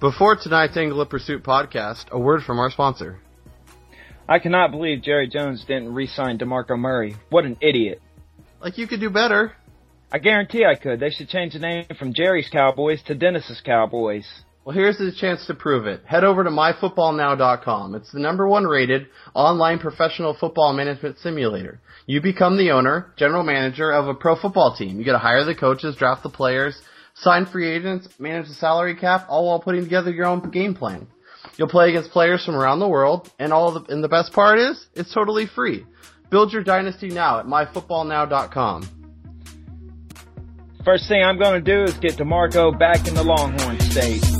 Before tonight's Angle of Pursuit podcast, a word from our sponsor. I cannot believe Jerry Jones didn't re-sign DeMarco Murray. What an idiot. Like you could do better. I guarantee I could. They should change the name from Jerry's Cowboys to Dennis's Cowboys. Well, here's the chance to prove it. Head over to myfootballnow.com. It's the number one rated online professional football management simulator. You become the owner, general manager of a pro football team. You get to hire the coaches, draft the players, sign free agents, manage the salary cap, all while putting together your own game plan. You'll play against players from around the world, and all the, and the best part is, it's totally free. Build your dynasty now at myfootballnow.com. First thing I'm going to do is get DeMarco back in the Longhorn state.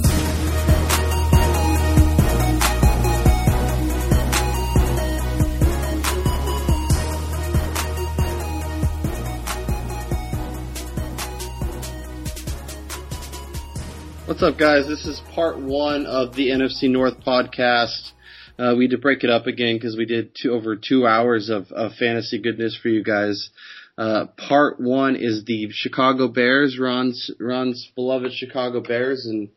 What's up, guys? This is part one of the NFC North podcast. Uh, we had to break it up again because we did two, over two hours of, of fantasy goodness for you guys. Uh, part one is the Chicago Bears, Ron's Ron's beloved Chicago Bears, and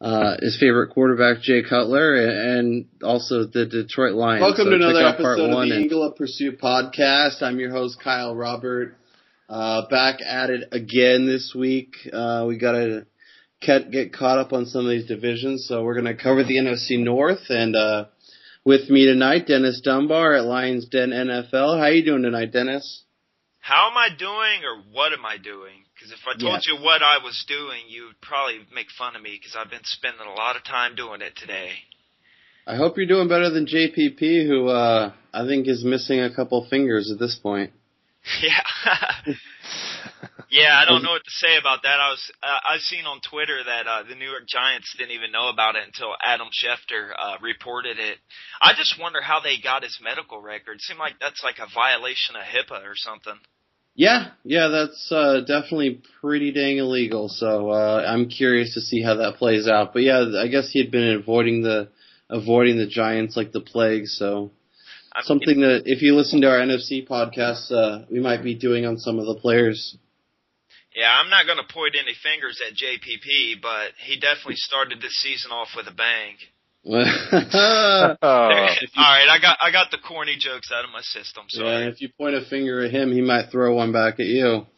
uh, his favorite quarterback Jay Cutler, and also the Detroit Lions. Welcome So to another episode of the Angle of Pursuit podcast. I'm your host Kyle Robert. Uh, back at it again this week. Uh, we gotta get, get caught up on some of these divisions, so we're gonna cover the NFC North. And uh, with me tonight, Dennis Dunbar at Lions Den NFL. How you doing tonight, Dennis? How am I doing, or what am I doing? Because if I told you what I was doing, you would probably make fun of me because I've been spending a lot of time doing it today. I hope you're doing better than JPP, who uh, I think is missing a couple fingers at this point. Yeah. yeah, I don't know what to say about that. I was uh, I've seen on Twitter that uh, the New York Giants didn't even know about it until Adam Schefter uh, reported it. I just wonder how they got his medical record. Seemed like that's like a violation of HIPAA or something. Yeah, yeah, that's uh, definitely pretty dang illegal. So uh, I'm curious to see how that plays out. But yeah, I guess he had been avoiding the avoiding the Giants like the plague. So I'm, something that if you listen to our NFC podcast, uh, we might be doing on some of the players. Yeah, I'm not going to point any fingers at JPP, but he definitely started this season off with a bang. Oh, All right, I got I got the corny jokes out of my system. and Sorry. if you point a finger at him, he might throw one back at you.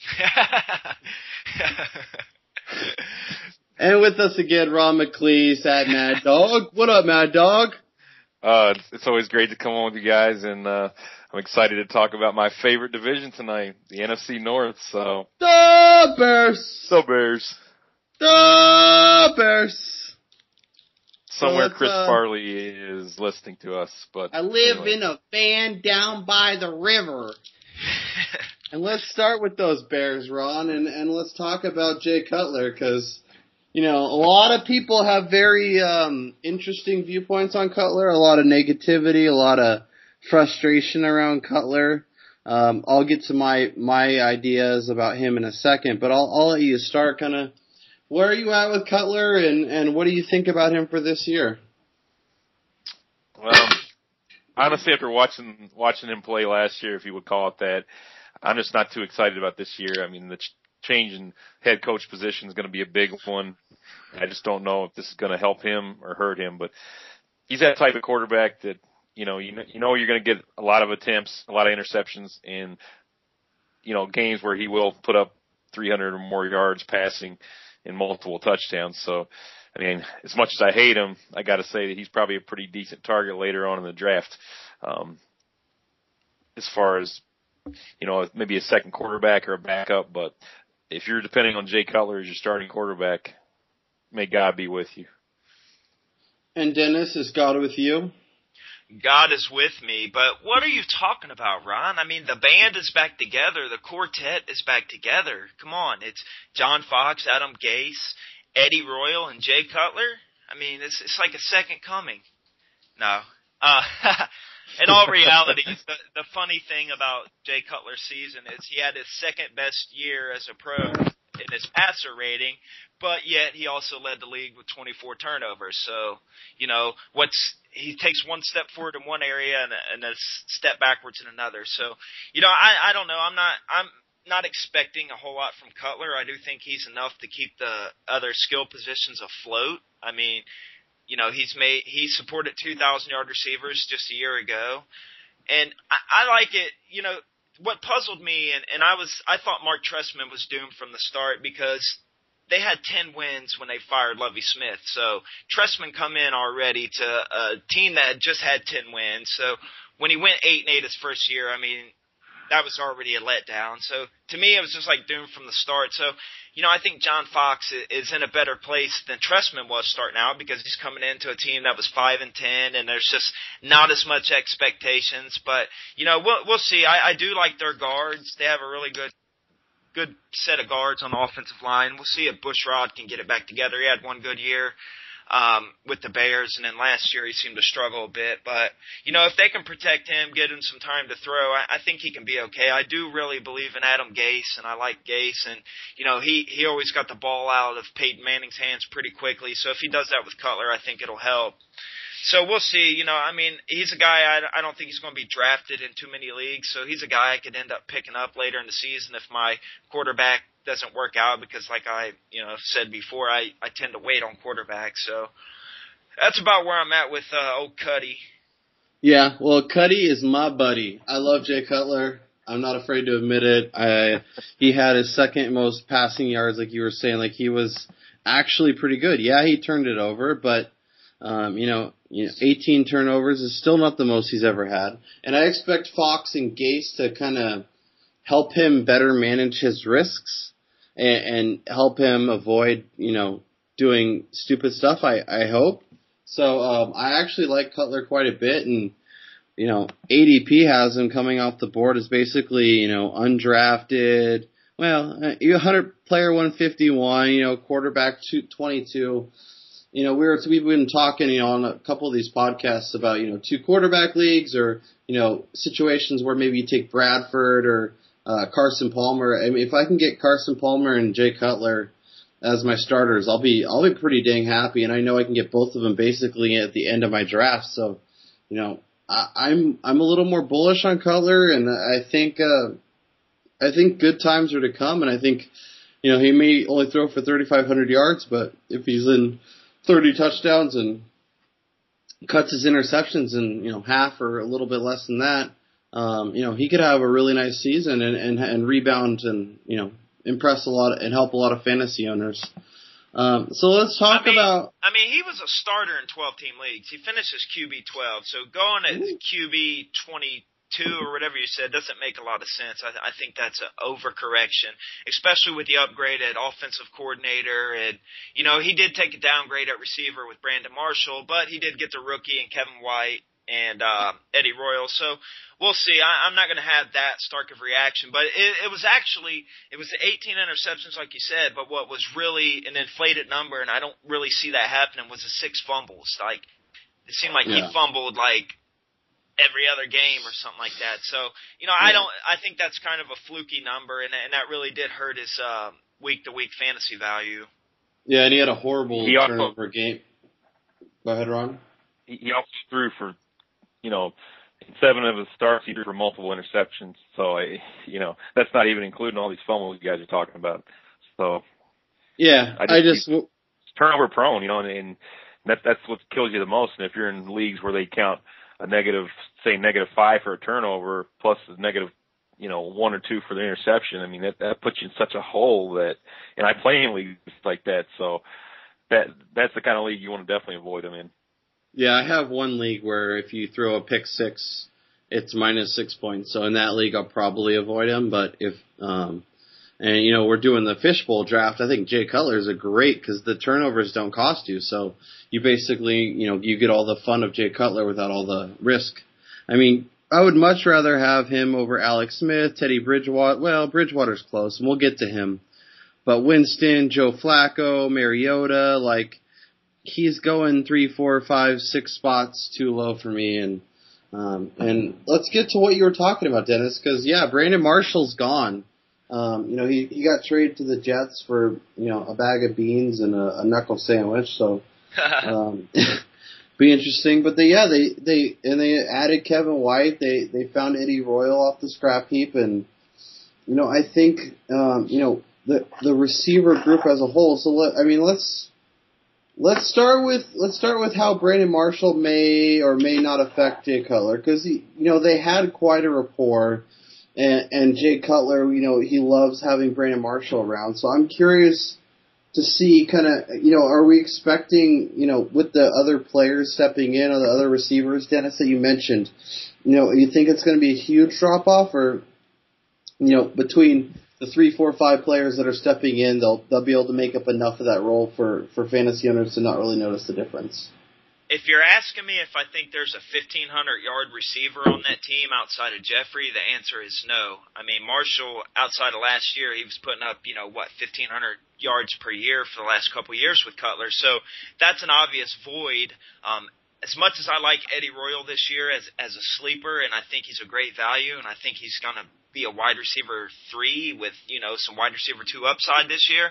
And with us again, Ron McLeese at Mad Dog. What up, Mad Dog? uh, it's, it's always great to come on with you guys, and uh, I'm excited to talk about my favorite division tonight, the NFC North. So, The Bears. so Bears. The Bears. Somewhere let's, Chris uh, Farley is listening to us, but I live anyway. in a van down by the river. And let's start with those Bears, Ron, and, and let's talk about Jay Cutler because, you know, a lot of people have very um, interesting viewpoints on Cutler, a lot of negativity, a lot of frustration around Cutler. Um, I'll get to my my ideas about him in a second, but I'll, I'll let you start kind of where are you at with Cutler and, and what do you think about him for this year? Well, honestly, after watching watching him play last year, if you would call it that, I'm just not too excited about this year. I mean, the ch- change in head coach position is going to be a big one. I just don't know if this is going to help him or hurt him, but he's that type of quarterback that you know you know, you know you're going to get a lot of attempts, a lot of interceptions, and you know games where he will put up 300 or more yards passing and multiple touchdowns. So. I mean, as much as I hate him, I got to say that he's probably a pretty decent target later on in the draft. Um, as far as you know, maybe a second quarterback or a backup, but if you're depending on Jay Cutler as your starting quarterback, may God be with you. And Dennis, is God with you? God is with me, but what are you talking about, Ron? I mean, the band is back together. The quartet is back together. Come on, it's John Fox, Adam Gase, Eddie Royal, and Jay Cutler. I mean, it's it's like a second coming. No, uh, in all reality, the the funny thing about Jay Cutler's season is he had his second best year as a pro in his passer rating, but yet he also led the league with 24 turnovers. So, you know, what's he takes one step forward in one area and a, and a step backwards in another. So, you know, I I don't know. I'm not I'm not expecting a whole lot from Cutler. I do think he's enough to keep the other skill positions afloat. I mean, you know, he's made he supported 2,000 yard receivers just a year ago, and I, I like it. You know, what puzzled me, and, and I was I thought Mark Trestman was doomed from the start because they had 10 wins when they fired Lovie Smith. So Trestman come in already to a team that had just had 10 wins. So when he went 8 and 8 his first year, I mean, that was already a letdown. So to me, it was just like doomed from the start. So, you know, I think John Fox is in a better place than Trestman was starting out because he's coming into a team that was five and ten, and there's just not as much expectations. But you know, we'll we'll see. I, I do like their guards. They have a really good good set of guards on the offensive line. We'll see if Bushrod can get it back together. He had one good year um, with the Bears, and then last year he seemed to struggle a bit. But you know, if they can protect him, get him some time to throw, I, I think he can be okay. I do really believe in Adam Gase, and I like Gase, and you know, he he always got the ball out of Peyton Manning's hands pretty quickly. So if he does that with Cutler, I think it'll help. So we'll see. You know, I mean, he's a guy I, I don't think he's going to be drafted in too many leagues. So he's a guy I could end up picking up later in the season if my quarterback doesn't work out because, like I you know said before, I I tend to wait on quarterbacks. So that's about where I'm at with uh, old Cuddy. Yeah, well, Cuddy is my buddy. I love Jay Cutler. I'm not afraid to admit it. I he had his second most passing yards, like you were saying. Like he was actually pretty good. Yeah, he turned it over, but um, you know, you know, 18 turnovers is still not the most he's ever had. And I expect Fox and Gase to kind of help him better manage his risks and, and help him avoid, you know, doing stupid stuff. I I hope. So um, I actually like Cutler quite a bit, and you know, ADP has him coming off the board as basically, you know, undrafted. Well, uh, you 100 player 151, you know, quarterback 22. You know, we've been talking, you know, on a couple of these podcasts about, you know, two quarterback leagues or, you know, situations where maybe you take Bradford or uh, Carson Palmer. I mean, if I can get Carson Palmer and Jay Cutler as my starters, I'll be I'll be pretty dang happy, and I know I can get both of them basically at the end of my draft. So, you know, I, I'm I'm a little more bullish on Cutler, and I think uh, I think good times are to come, and I think you know he may only throw for 3,500 yards, but if he's in 30 touchdowns and cuts his interceptions in you know half or a little bit less than that, um, you know he could have a really nice season and, and and rebound and you know impress a lot and help a lot of fantasy owners. Um, so let's talk I mean, about. I mean, he was a starter in 12 team leagues. He finishes QB 12, so going at QB 20 two or whatever you said doesn't make a lot of sense. I, I think that's an overcorrection, especially with the upgrade at offensive coordinator. And you know, he did take a downgrade at receiver with Brandon Marshall, but he did get the rookie and Kevin White and uh, Eddie Royal. So we'll see. I, I'm not going to have that stark of reaction, but it, it was actually it was 18 interceptions, like you said. But what was really an inflated number, and I don't really see that happening, was the six fumbles. Like it seemed like yeah. he fumbled like every other game or something like that. So you know, yeah. I don't. I think that's kind of a fluky number, and and that really did hurt his uh, week to week fantasy value. Yeah, and he had a horrible he turnover game. Go ahead, Ron. He also threw for you know, seven of his starts he threw for multiple interceptions. So I, you know, that's not even including all these fumbles you guys are talking about. So yeah, I just, I just turnover prone, you know, and, and that that's what kills you the most. And if you're in leagues where they count a negative, say negative five for a turnover plus the negative, you know, one or two for the interception, I mean that that puts you in such a hole that. And I play in leagues like that, so that that's the kind of league you want to definitely avoid them in. Yeah, I have one league where if you throw a pick six, it's minus six points. So in that league, I'll probably avoid him. But if, um, and you know, we're doing the fishbowl draft, I think Jay Cutler is a great because the turnovers don't cost you. So you basically, you know, you get all the fun of Jay Cutler without all the risk. I mean, I would much rather have him over Alex Smith, Teddy Bridgewater. Well, Bridgewater's close, and we'll get to him. But Winston, Joe Flacco, Mariota, like he's going three, four, five, six spots too low for me. And um, and let's get to what you were talking about, Dennis, because yeah, Brandon Marshall's gone. Um, you know, he he got traded to the Jets for you know a bag of beans and a, a knuckle sandwich. So. um, be interesting. But they, yeah, they, they, and they added Kevin White. They, they found Eddie Royal off the scrap heap and you know, I think, um, you know, the the receiver group as a whole. So let, I mean, let's let's start with let's start with how Brandon Marshall may or may not affect Jay Cutler because you know they had quite a rapport, and and Jay Cutler, you know, he loves having Brandon Marshall around. So I'm curious to see kind of you know are we expecting you know with the other players stepping in or the other receivers, Dennis that you mentioned, you know, you think it's going to be a huge drop off or you know between the three, four, five players that are stepping in, they'll they'll be able to make up enough of that role for for fantasy owners to not really notice the difference. If you're asking me if I think there's a 1500 yard receiver on that team outside of Jeffery, the answer is no. I mean, Marshall outside of last year, he was putting up, you know, what 1500 yards per year for the last couple years with Cutler. So that's an obvious void. Um, as much as I like Eddie Royal this year as as a sleeper, and I think he's a great value, and I think he's going to be a wide receiver three with you know some wide receiver two upside this year.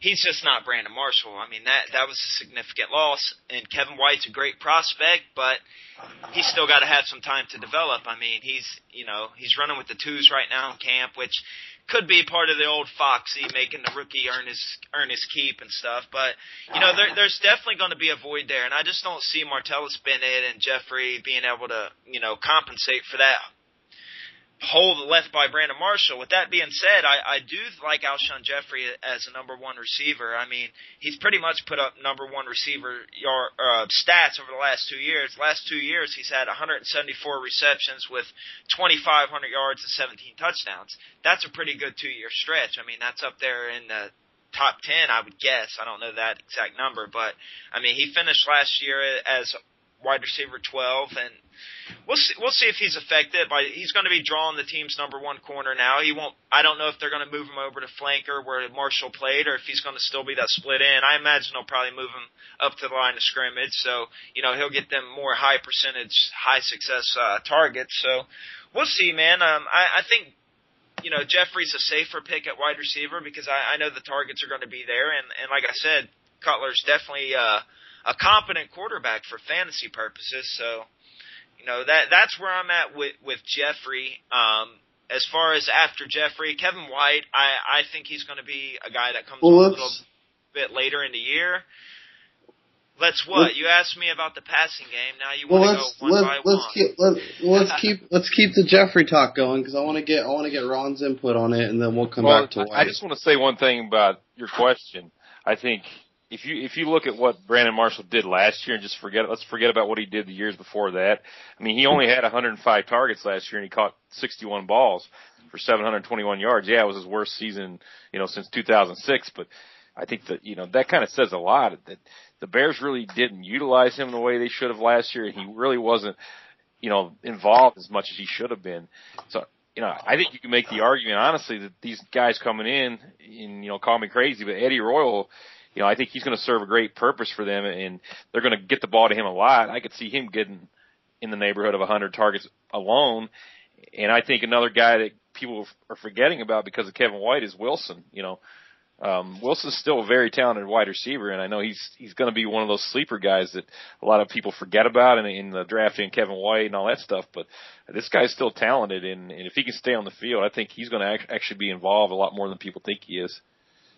He's just not Brandon Marshall. I mean that that was a significant loss. And Kevin White's a great prospect, but he's still got to have some time to develop. I mean he's you know he's running with the twos right now in camp, which could be part of the old Foxy making the rookie earn his earn his keep and stuff. But you know, there, there's definitely going to be a void there, and I just don't see Martellus Bennett and Jeffery being able to you know compensate for that hole left by Brandon Marshall. With that being said, I, I do like Alshon Jeffery as a number one receiver. I mean, he's pretty much put up number one receiver yard, uh, stats over the last two years. Last two years, he's had 174 receptions with 2,500 yards and 17 touchdowns. That's a pretty good two-year stretch. I mean, that's up there in the top 10, I would guess. I don't know that exact number, but I mean, he finished last year as wide receiver 12, and we'll see, we'll see if he's affected. By he's going to be drawing the team's number one corner now. He won't. I don't know if they're going to move him over to flanker where Marshall played, or if he's going to still be that split in. I imagine they'll probably move him up to the line of scrimmage, so you know he'll get them more high percentage, high success uh, targets. So we'll see, man. Um, I, I think you know, Jeffery's a safer pick at wide receiver because I, I know the targets are going to be there, and and like I said, Cutler's definitely uh, a competent quarterback for fantasy purposes. So, you know that that's where I'm at with with Jeffery. Um, as far as after Jeffery, Kevin White, I I think he's going to be a guy that comes well, a little bit later in the year. Let's what? Let's, you asked me about the passing game. Now you want to go one let, by let's one. Keep, let, let's keep let's keep the Jeffery talk going because I want to get I want to get Ron's input on it, and then we'll come well, back to. White. I just want to say one thing about your question. I think if you if you look at what Brandon Marshall did last year and just forget let's forget about what he did the years before that. I mean, he only had 105 targets last year and he caught 61 balls for 721 yards. Yeah, it was his worst season, you know, since 2006, but I think that you know that kind of says a lot that the Bears really didn't utilize him the way they should have last year. And he really wasn't, you know, involved as much as he should have been. So you know, I think you can make the argument honestly that these guys coming in, and you know, call me crazy, but Eddie Royal you know, I think he's going to serve a great purpose for them, and they're going to get the ball to him a lot. I could see him getting in the neighborhood of 100 targets alone. And I think another guy that people are forgetting about because of Kevin White is Wilson. You know, um, Wilson's still a very talented wide receiver, and I know he's he's going to be one of those sleeper guys that a lot of people forget about in, in the drafting Kevin White and all that stuff. But this guy's still talented, and, and if he can stay on the field, I think he's going to act, actually be involved a lot more than people think he is.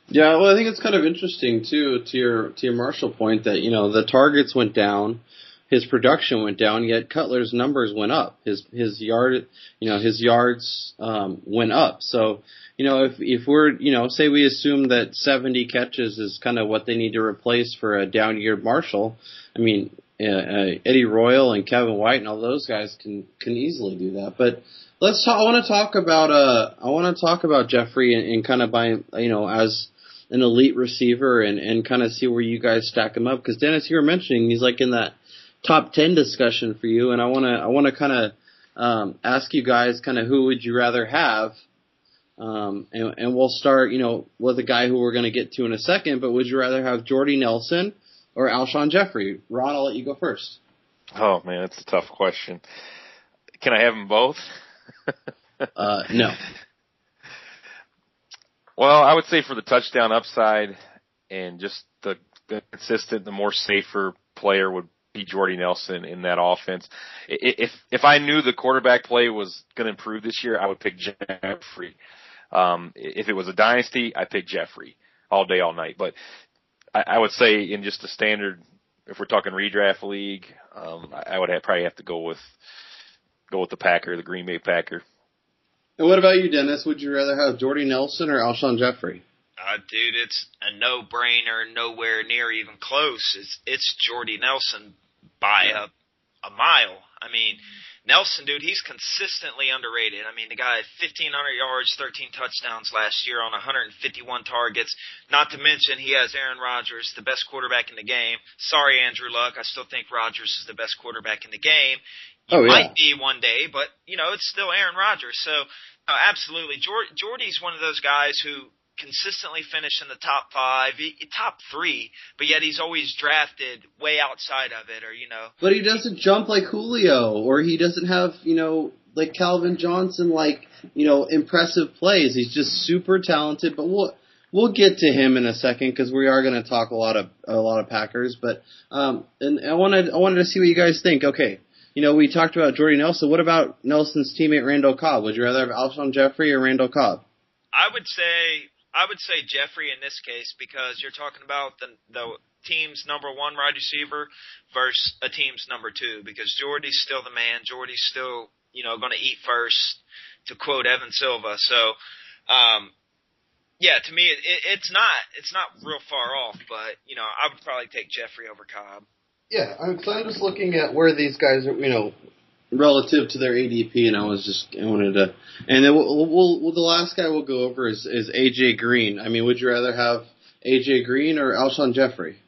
Yeah, well, I think it's kind of interesting too to your to your Marshall point that you know the targets went down, his production went down, yet Cutler's numbers went up. His his yard, you know, his yards um, went up. So you know, if if we're you know, say we assume that 70 catches is kind of what they need to replace for a down year Marshall. I mean, uh, uh, Eddie Royal and Kevin White and all those guys can can easily do that, but let's talk. I want to talk about uh, I want to talk about Jeffery and, and kind of by you know as an elite receiver and, and kind of see where you guys stack him up. Because Dennis, you were mentioning he's like in that top ten discussion for you, and I want to I want to kind of um, ask you guys kind of who would you rather have. Um, and, and we'll start, you know, with a guy who we're going to get to in a second. But would you rather have Jordy Nelson or Alshon Jeffery? Ron, I'll let you go first. Oh man, that's a tough question. Can I have them both? uh, no. Well, I would say for the touchdown upside and just the, the consistent, the more safer player would be Jordy Nelson in that offense. If if I knew the quarterback play was going to improve this year, I would pick Jeffery. Um, if it was a dynasty, I pick Jeffery all day, all night. But I, I would say in just a standard, if we're talking redraft league, um, I would have, probably have to go with go with the Packer, the Green Bay Packer. And what about you, Dennis? Would you rather have Jordy Nelson or Alshon Jeffery? Uh, dude, it's a no-brainer, nowhere near even close. It's it's Jordy Nelson by a a mile. I mean, Nelson, dude, he's consistently underrated. I mean, the guy had 1,500 yards, 13 touchdowns last year on 151 targets. Not to mention he has Aaron Rodgers, the best quarterback in the game. Sorry, Andrew Luck, I still think Rodgers is the best quarterback in the game. You oh, yeah. might be one day, but you know it's still Aaron Rodgers. So uh, absolutely, Jordy's one of those guys who consistently finish in the top five, top three, but yet he's always drafted way outside of it, or you know. But he doesn't jump like Julio, or he doesn't have you know like Calvin Johnson, like you know impressive plays. He's just super talented. But we'll we'll get to him in a second because we are going to talk a lot of a lot of Packers. But um, and I wanted I wanted to see what you guys think. Okay. You know, we talked about Jordy Nelson. What about Nelson's teammate Randall Cobb? Would you rather have Alshon Jeffery or Randall Cobb? I would say I would say Jeffery in this case because you're talking about the the team's number one wide receiver versus a team's number two because Jordy's still the man. Jordy's still you know going to eat first, to quote Evan Silva. So, um, yeah, to me it, it, it's not it's not real far off, but you know I would probably take Jeffery over Cobb. Yeah, I'm, so I'm just looking at where these guys are. You know, relative to their ADP, and I was just I wanted to, and then we'll, we'll, we'll, the last guy we'll go over is is AJ Green. I mean, would you rather have AJ Green or Alshon Jeffery?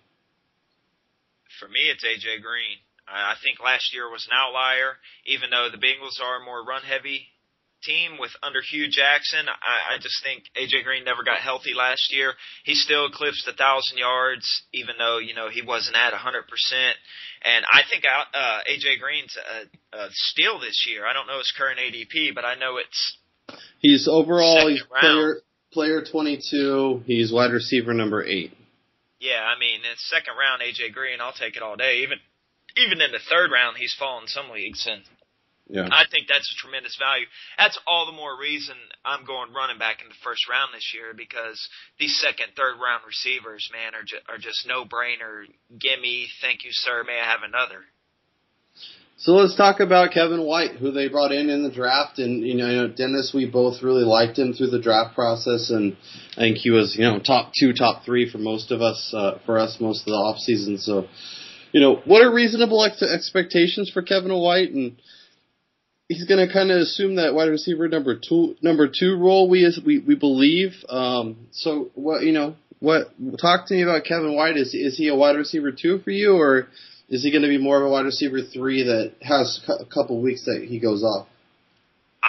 For me, it's AJ Green. I think last year was an outlier, even though the Bengals are more run heavy team with under Hue Jackson. I, I just think AJ Green never got healthy last year. He still eclipsed a thousand yards, even though you know he wasn't at a hundred percent. And I think uh, AJ Green's a, a steal this year. I don't know his current ADP, but I know it's. He's overall he's player player twenty two. He's wide receiver number eight. Yeah, I mean, in second round, AJ Green, I'll take it all day. Even even in the third round, he's fallen some leagues, and yeah. I think that's a tremendous value. That's all the more reason I'm going running back in the first round this year because these second, third round receivers, man, are just, are just no brainer. Gimme, thank you, sir. May I have another? So let's talk about Kevin White, who they brought in in the draft, and you know, Dennis, we both really liked him through the draft process, and I think he was, you know, top two, top three for most of us, uh, for us most of the off season. So, you know, what are reasonable ex- expectations for Kevin White, and he's going to kind of assume that wide receiver number two number two role. We we we believe. Um, so what you know what? Talk to me about Kevin White. Is is he a wide receiver two for you, or is he going to be more of a wide receiver three that has a couple weeks that he goes off?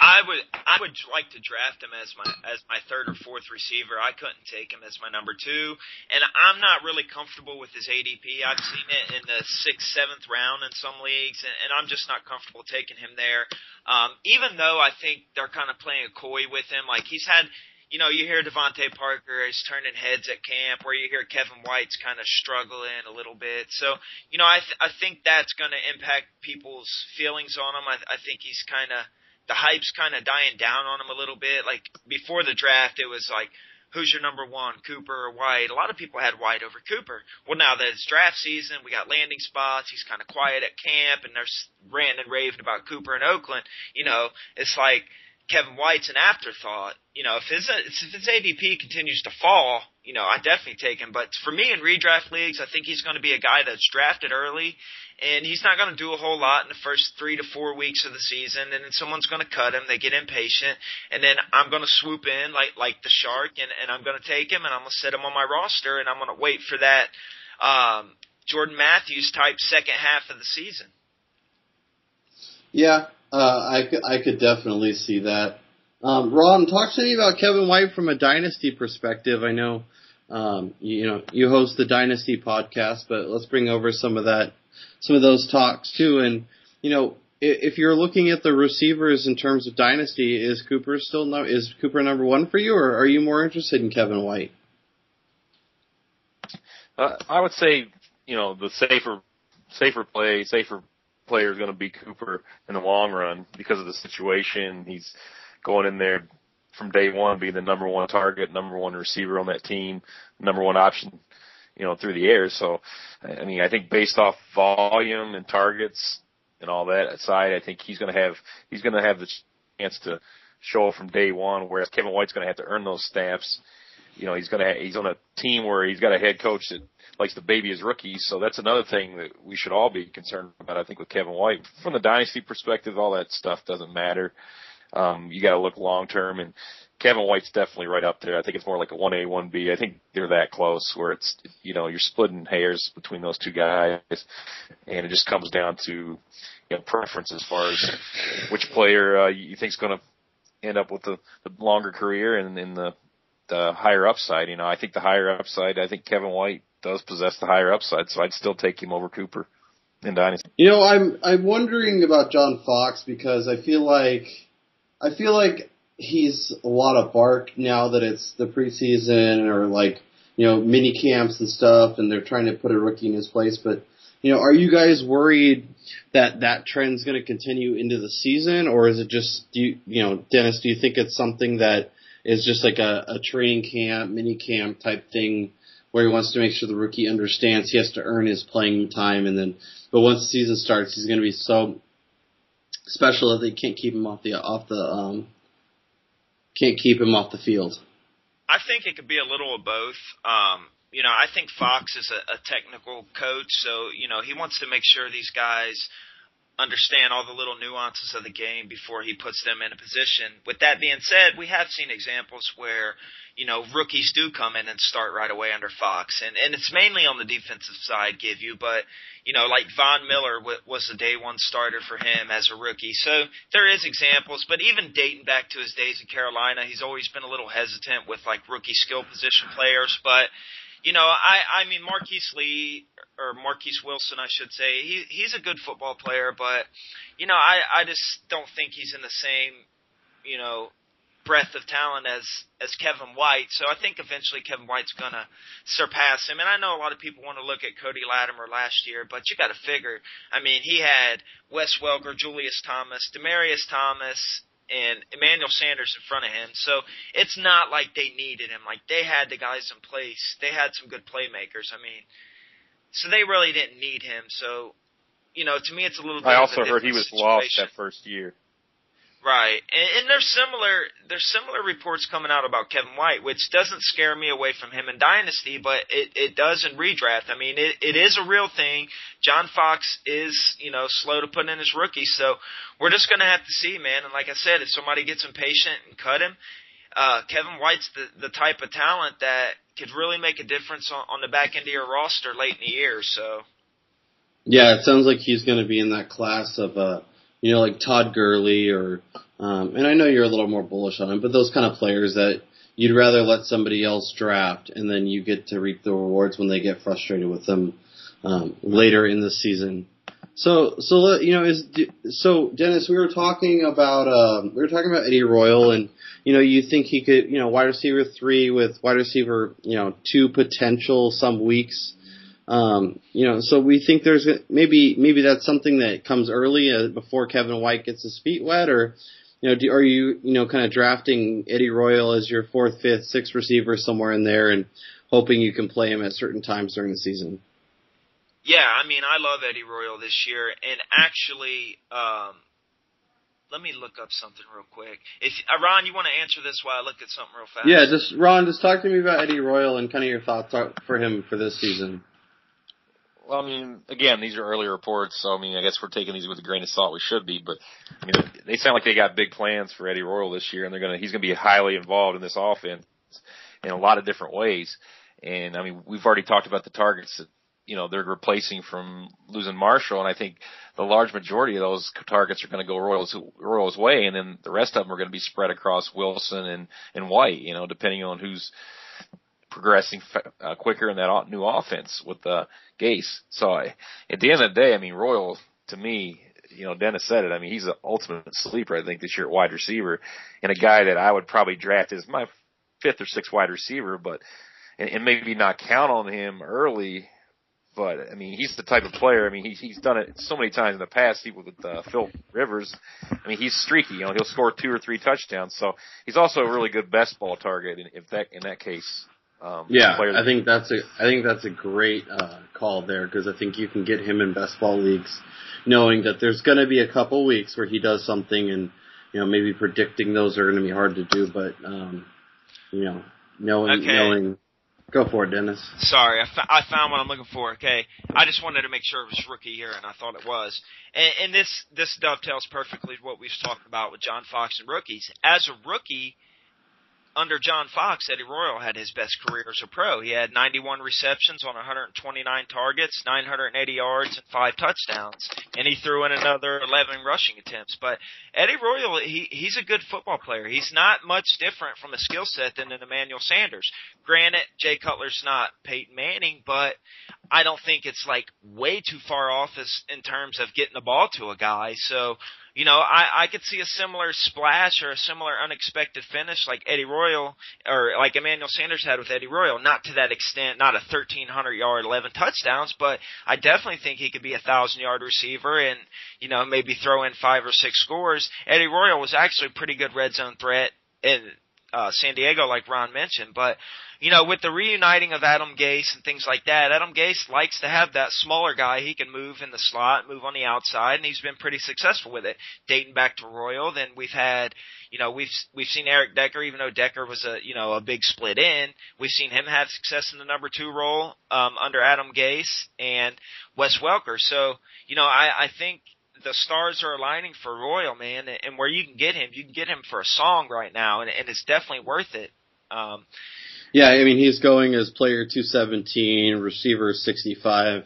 I would I would like to draft him as my as my third or fourth receiver. I couldn't take him as my number two, and I'm not really comfortable with his ADP. I've seen it in the sixth, seventh round in some leagues, and, and I'm just not comfortable taking him there. Um, even though I think they're kind of playing a coy with him, like he's had you know, you hear DeVante Parker is turning heads at camp, or you hear Kevin White's kind of struggling a little bit. So, you know, I th- I think that's going to impact people's feelings on him. I, I think he's kind of the hype's kind of dying down on him a little bit. Like before the draft, it was like, who's your number one, Cooper or White? A lot of people had White over Cooper. Well, now that it's draft season, we got landing spots. He's kind of quiet at camp, and they're ranting and raving about Cooper in Oakland. You know, it's like Kevin White's an afterthought. You know, if his if his ADP continues to fall, you know, I definitely take him. But for me in redraft leagues, I think he's going to be a guy that's drafted early and he's not going to do a whole lot in the first three to four weeks of the season, and then someone's going to cut him. They get impatient, and then I'm going to swoop in like like the shark, and and I'm going to take him, and I'm going to set him on my roster, and I'm going to wait for that um, Jordan Matthews type second half of the season. Yeah, uh, I I could definitely see that. Um, Ron, talk to me about Kevin White from a dynasty perspective. I know. Um, you, know, you host the Dynasty podcast, but let's bring over some of that some of those talks too. And you know, if you're looking at the receivers in terms of dynasty, is Cooper still no, is Cooper number one for you, or are you more interested in Kevin White? Uh, I would say you know the safer safer play safer player is going to be Cooper in the long run because of the situation. He's going in there from day one be the number one target, number one receiver on that team, number one option, you know, through the air. So, I mean, I think based off volume and targets and all that aside, I think he's going to have he's going to have the chance to show from day one. Whereas Kevin White's going to have to earn those snaps. You know, he's going to he's on a team where he's got a head coach that likes to baby his rookies. So that's another thing that we should all be concerned about. I think with Kevin White, from the dynasty perspective, all that stuff doesn't matter. Um, you got to look long term, and Kevin White's definitely right up there. I think it's more like a one A, one B. I think they're that close where it's you know you're splitting hairs between those two guys, and it just comes down to you know preference as far as which player uh, you think's going to end up with the, the longer career and in the the higher upside. You know, I think the higher upside. I think Kevin White does possess the higher upside, so I'd still take him over Cooper in dynasty. You know, I'm I'm wondering about John Fox because I feel like I feel like he's a lot of bark now that it's the preseason or like you know mini camps and stuff, and they're trying to put a rookie in his place. But you know, are you guys worried that that trend's going to continue into the season, or is it just do you, you know, Dennis? Do you think it's something that is just like a, a training camp, mini camp type thing where he wants to make sure the rookie understands he has to earn his playing time, and then but once the season starts, he's going to be so special that they can't keep him off the off the um can't keep him off the field. I think it could be a little of both. Um, you know, I think Fox is a, a technical coach, so you know he wants to make sure these guys understand all the little nuances of the game before he puts them in a position. With that being said, we have seen examples where, you know, rookies do come in and start right away under Fox. And, and it's mainly on the defensive side, give you, but, you know, like Von Miller w- was the day one starter for him as a rookie. So there is examples, but even dating back to his days in Carolina, he's always been a little hesitant with like rookie skill position players, but, you know, I I mean Marquise Lee or Marquess Wilson, I should say. He he's a good football player, but you know, I I just don't think he's in the same, you know, breadth of talent as as Kevin White. So I think eventually Kevin White's gonna surpass him. And I know a lot of people want to look at Cody Latimer last year, but you got to figure. I mean, he had Wes Welker, Julius Thomas, Demaryius Thomas, and Emmanuel Sanders in front of him. So it's not like they needed him. Like they had the guys in place. They had some good playmakers. I mean, so they really didn't need him. So, you know, to me, it's a little. bit I also a heard he was situation. lost that first year. Right, and, and there's similar there's similar reports coming out about Kevin White, which doesn't scare me away from him in Dynasty, but it it does in redraft. I mean, it it is a real thing. John Fox is you know slow to put in his rookie, so we're just gonna have to see, man. And like I said, if somebody gets impatient and cut him, uh, Kevin White's the the type of talent that could really make a difference on, on the back end of your roster late in the year. So Yeah, it sounds like he's to be in that class of uh you know like Todd Gurley or um and I know you're a little more bullish on him, but those kind of players that you'd rather let somebody else draft and then you get to reap the rewards when they get frustrated with them um later in the season. So so let- you know is so Dennis we were talking about um we were talking about Eddie Royal and you know you think he could you know wide receiver 3 with wide receiver you know 2 potential some weeks um, you know, so we think there's maybe maybe that's something that comes early uh, before Kevin White gets his feet wet, or you know, do, are you you know kind of drafting Eddie Royal as your fourth, fifth, sixth receiver somewhere in there, and hoping you can play him at certain times during the season? yeah, I mean, I love Eddie Royal this year, and actually, um, let me look up something real quick. If uh, Ron, you want to answer this while I look at something real fast? Yeah, just Ron, just talk to me about Eddie Royal and kind of your thoughts for him for this season. Well, I mean, again, these are early reports, so I mean, I guess we're taking these with a grain of salt. We should be, but I mean, they sound like they got big plans for Eddie Royal this year, and they're gonna he's gonna be highly involved in this offense in a lot of different ways. And I mean, we've already talked about the targets that you know they're replacing from losing Marshall, and I think the large majority of those targets are going to go Royals Royals way, and then the rest of them are going to be spread across Wilson and and White, you know, depending on who's progressing fa- uh, quicker in that new offense with uh, Gase. So I, at the end of the day, I mean, Royal to me, you know, Dennis said it. I mean, he's the ultimate sleeper. I think this year at wide receiver, and a guy that I would probably draft as my fifth or sixth wide receiver, but and, and maybe not count on him early But I mean, he's the type of player. I mean, he's he's done it so many times in the past. He with uh, Phil Rivers. I mean, he's streaky. You know, he'll score two or three touchdowns. So he's also a really good best ball target. In, if that in that case, um, yeah, I think that's a I think that's a great uh, call there because I think you can get him in best ball leagues, knowing that there's going to be a couple weeks where he does something, and you know maybe predicting those are going to be hard to do, but um, you know knowing Okay. knowing. Go for it, Dennis. Sorry, I, I found what I'm looking for. Okay, I just wanted to make sure it was rookie year, and I thought it was. And, and this this dovetails perfectly with what we was talking about with John Fox and rookies. As a rookie, under John Fox, Eddie Royal had his best career as a pro. He had 91 receptions on 129 targets, 980 yards, and five touchdowns. And he threw in another 11 rushing attempts. But Eddie Royal, he he's a good football player. He's not much different from a skill set than an Emmanuel Sanders. Granted, Jay Cutler's not Peyton Manning, but I don't think it's like way too far off as in terms of getting the ball to a guy. So, you know, I, I could see a similar splash or a similar unexpected finish like Eddie Royal or like Emmanuel Sanders had with Eddie Royal. Not to that extent, not a 1300 yard, 11 touchdowns, but I definitely think he could be a thousand yard receiver and, you know, maybe throw in five or six scores. Eddie Royal was actually a pretty good red zone threat in uh, San Diego, like Ron mentioned, but you know, with the reuniting of Adam Gase and things like that, Adam Gase likes to have that smaller guy. He can move in the slot, move on the outside, and he's been pretty successful with it. Dating back to Royal, then we've had, you know, we've we've seen Eric Decker, even though Decker was a you know a big split in, we've seen him have success in the number two role um, under Adam Gase and Wes Welker. So, you know, I I think the stars are aligning for Royal, man, and where you can get him, you can get him for a song right now, and, and it's definitely worth it. Um, Yeah, I mean he's going as player 217, receiver 65.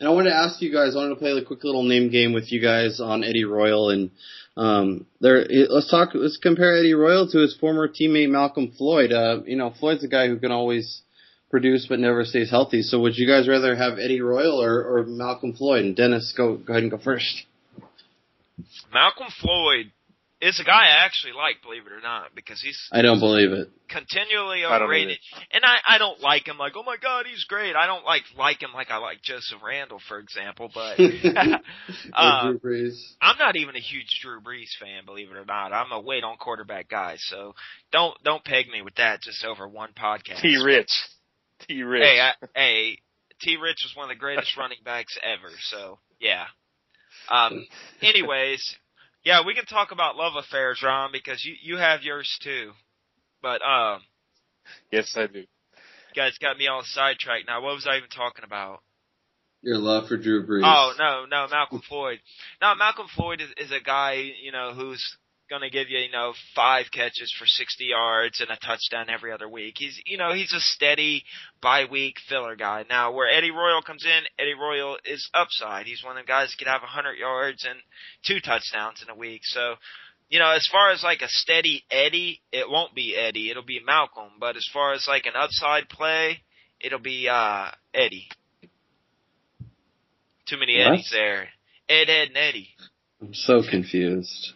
And I wanted to ask you guys, I wanted to play a quick little name game with you guys on Eddie Royal and um there let's talk let's compare Eddie Royal to his former teammate Malcolm Floyd. Uh you know, Floyd's a guy who can always produce but never stays healthy. So would you guys rather have Eddie Royal or, or Malcolm Floyd? And Dennis, go go ahead and go first. Malcolm Floyd is a guy I actually like, believe it or not, because he's I don't believe it. continually I don't overrated. And I, I don't like him like, oh my god, he's great. I don't like like him like I like Joseph Randle, for example. But uh, Drew Brees. I'm not even a huge Drew Brees fan, believe it or not. I'm a wait on quarterback guy, so don't don't peg me with that just over one podcast. T. Rich. T. Rich. Hey, I, hey, T. Rich was one of the greatest running backs ever. So yeah. Um. Anyways, yeah, we can talk about love affairs, Ron, because you you have yours too. But um, yes, I do. you guys got me all sidetracked. Now, what was I even talking about? Your love for Drew Brees. Oh no, no, Malcolm Floyd. No, Malcolm Floyd is, is a guy you know who's going to give you you know five catches for 60 yards and a touchdown every other week. He's you know he's a steady bye week filler guy. Now where Eddie Royal comes in, Eddie Royal is upside. He's one of the guys that could have 100 yards and two touchdowns in a week. So. You know, as far as like a steady Eddie, it won't be Eddie. It'll be Malcolm. But as far as like an upside play, it'll be uh Eddie. Too many What? Eddies there. Ed, Ed, and Eddie. I'm so confused.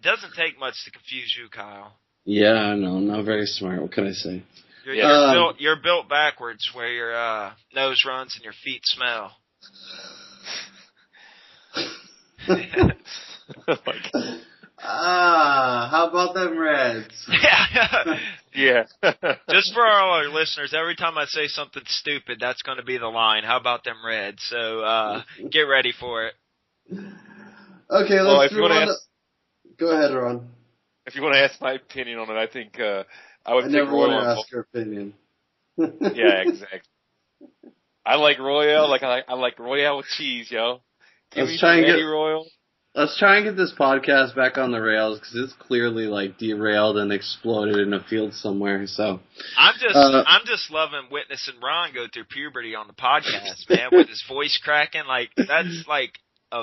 It doesn't take much to confuse you, Kyle. Yeah, I know. I'm not very smart. What can I say? You're, you're Um, built. You're built backwards, where your uh, nose runs and your feet smell. like, Ah, how about them Reds? yeah. yeah. Just for all our listeners, every time I say something stupid, that's going to be the line. How about them Reds? So uh, get ready for it. Okay, let's Well, if you move wanna on. ask- to- Go ahead, Ron. if you want to ask my opinion on it, I think uh, I would I never want to ask your opinion. Yeah, exactly. I like Royale. Like I like I like Royale with cheese, yo. Give Let's me try and get- Royal. Let's try and get this podcast back on the rails because it's clearly like derailed and exploded in a field somewhere. So I'm just, Uh, I'm just loving witnessing Ron go through puberty on the podcast, man, with his voice cracking. Like that's like a,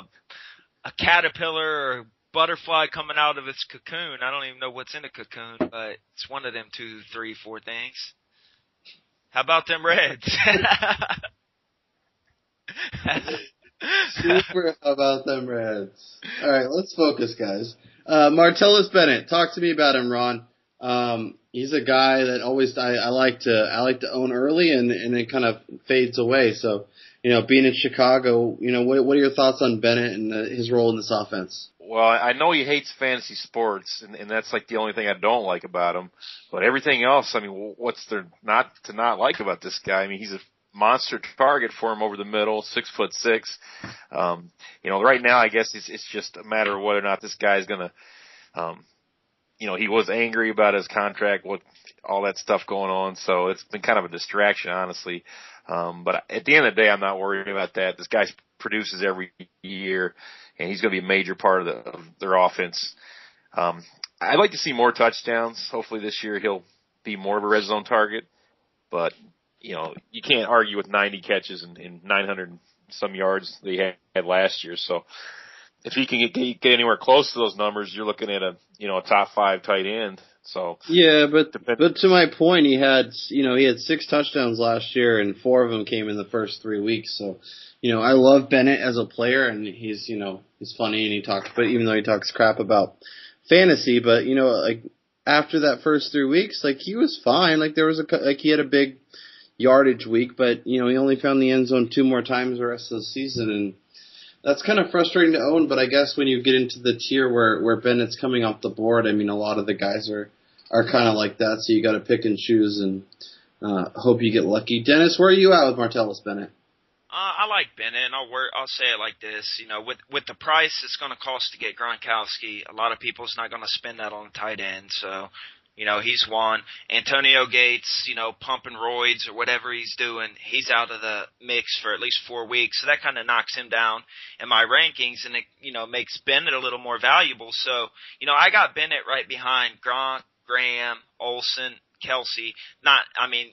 a caterpillar or butterfly coming out of its cocoon. I don't even know what's in a cocoon, but it's one of them two, three, four things. How about them Reds? super about them Reds. All right, let's focus, guys. Uh, Martellus Bennett, talk to me about him, Ron. Um, he's a guy that always I, I like to I like to own early and and it kind of fades away. So you know, being in Chicago, you know, what, what are your thoughts on Bennett and the, his role in this offense? Well, I know he hates fantasy sports, and, and that's like the only thing I don't like about him. But everything else, I mean, what's there not to not like about this guy? I mean, he's a monster target for him over the middle, six foot six. Um, you know, right now, I guess it's, it's just a matter of whether or not this guy's gonna, um, you know, he was angry about his contract, with all that stuff going on. So it's been kind of a distraction, honestly. Um, but at the end of the day, I'm not worried about that. This guy produces every year, and he's going to be a major part of, the, of their offense. Um, I'd like to see more touchdowns. Hopefully this year he'll be more of a red zone target. But you know, you can't argue with 90 catches and, and 900 some yards they had, had last year. So if he can get, get anywhere close to those numbers, you're looking at a you know a top five tight end. So yeah, but but to my point, he had you know he had six touchdowns last year, and four of them came in the first three weeks. So you know I love Bennett as a player, and he's you know he's funny and he talks, but even though he talks crap about fantasy, but you know like after that first three weeks, like he was fine. Like there was a like he had a big yardage week, but you know he only found the end zone two more times the rest of the season, and that's kind of frustrating to own. But I guess when you get into the tier where where Bennett's coming off the board, I mean a lot of the guys are are kind of like that, so you got to pick and choose and uh, hope you get lucky. Dennis, where are you at with Martellus Bennett? Uh, I like Bennett, and I'll work, I'll say it like this: you know, with with the price it's going to cost to get Gronkowski, a lot of people's not going to spend that on tight end. So you know, he's one. Antonio Gates, you know, pumping roids or whatever he's doing, he's out of the mix for at least four weeks. So that kind of knocks him down in my rankings and it, you know, makes Bennett a little more valuable. So, you know, I got Bennett right behind Gronk, Graham, Olsen, Kelce. Not, I mean,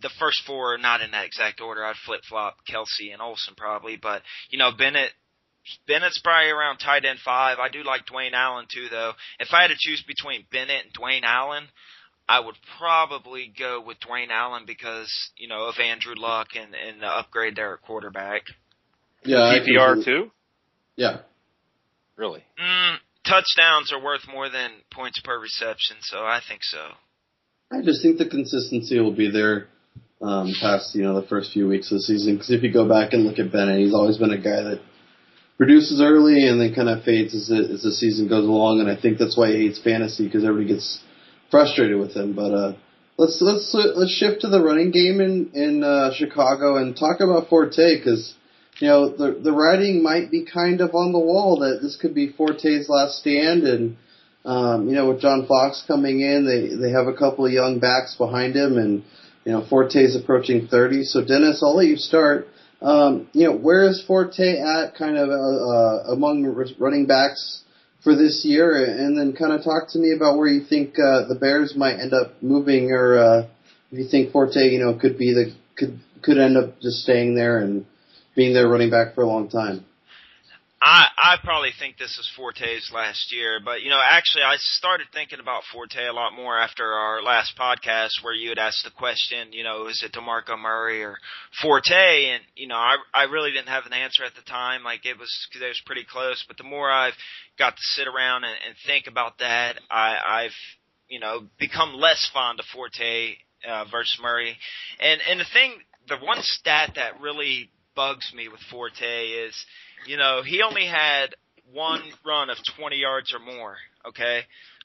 the first four are not in that exact order. I'd flip flop Kelce and Olsen probably, but you know, Bennett Bennett's probably around tight end five. I do like Dwayne Allen too, though. If I had to choose between Bennett and Dwayne Allen, I would probably go with Dwayne Allen because you know of Andrew Luck and and the upgrade there at quarterback. Yeah, PPR too. Yeah. Really? Mm, touchdowns are worth more than points per reception, so I think so. I just think the consistency will be there um, past you know the first few weeks of the season. Because if you go back and look at Bennett, he's always been a guy that produces early and then kind of fades as, it, as the season goes along. And I think that's why he hates fantasy because everybody gets frustrated with him. But uh, let's let's let's shift to the running game in in uh, Chicago and talk about Forte because you know the the writing might be kind of on the wall that this could be Forte's last stand and. Um, you know, with John Fox coming in, they they have a couple of young backs behind him, and you know Forte's approaching 30. So Dennis, I'll let you start. Um, you know, where is Forte at kind of uh, uh, among running backs for this year? And then kind of talk to me about where you think uh, the Bears might end up moving, or uh, if you think Forte, you know, could be the could could end up just staying there and being their running back for a long time. I I probably think this is Forte's last year, but you know, actually, I started thinking about Forte a lot more after our last podcast, where you had asked the question, you know, is it Demarco Murray or Forte? And you know, I I really didn't have an answer at the time. Like it was, cause it was pretty close. But the more I've got to sit around and, and think about that, I I've you know become less fond of Forte uh, versus Murray. And and the thing, the one stat that really bugs me with Forte is you know, he only had one run of 20 yards or more, okay?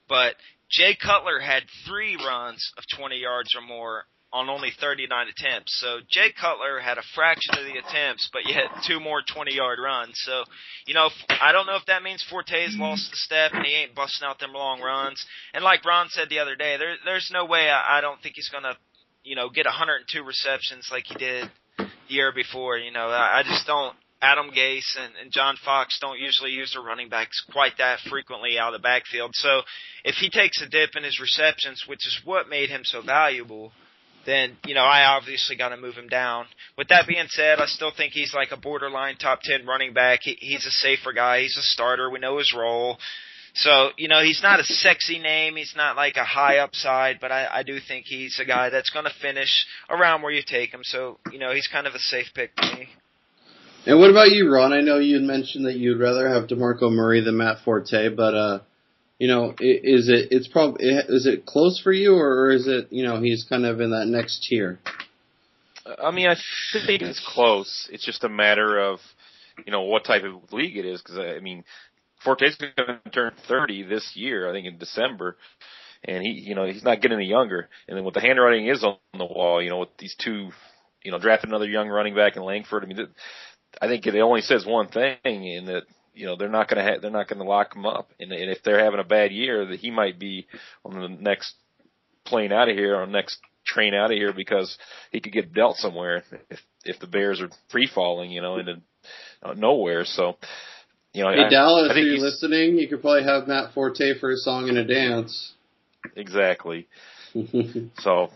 But Jay Cutler had three runs of 20 yards or more on only 39 attempts. So Jay Cutler had a fraction of the attempts, but yet two more 20 yard runs. So, you know, I don't know if that means Forte's lost the step and he ain't busting out them long runs. And like Ron said the other day, there, there's no way I, I don't think he's going to, you know, get 102 receptions like he did the year before. You know, I, I just don't, Adam Gase and, and John Fox don't usually use their running backs quite that frequently out of the backfield. So if he takes a dip in his receptions, which is what made him so valuable, then you know I obviously got to move him down. With that being said, I still think he's like a borderline top ten running back. He, he's a safer guy. He's a starter. We know his role. So you know he's not a sexy name. He's not like a high upside, but I, I do think he's a guy that's going to finish around where you take him. So you know he's kind of a safe pick to me. And what about you, Ron? I know you mentioned that you'd rather have Demarco Murray than Matt Forte, but uh, you know, is it it's probably is it close for you, or is it you know he's kind of in that next tier? I mean, I think it's close. It's just a matter of, you know, what type of league it is. Because I mean, Forte's going to turn 30 this year, I think in December, and he, you know, he's not getting any younger. And then what the handwriting is on the wall, you know, with these two, you know, drafting another young running back in Langford. I mean, I think it only says one thing, in that you know they're not going to ha- they're not going to lock him up, and, and if they're having a bad year, that he might be on the next plane out of here or next train out of here because he could get dealt somewhere if if the Bears are free falling, you know, into uh, nowhere. So, you know, Hey I, Dallas, I think are you listening? You could probably have Matt Forte for a song and a dance. exactly. So,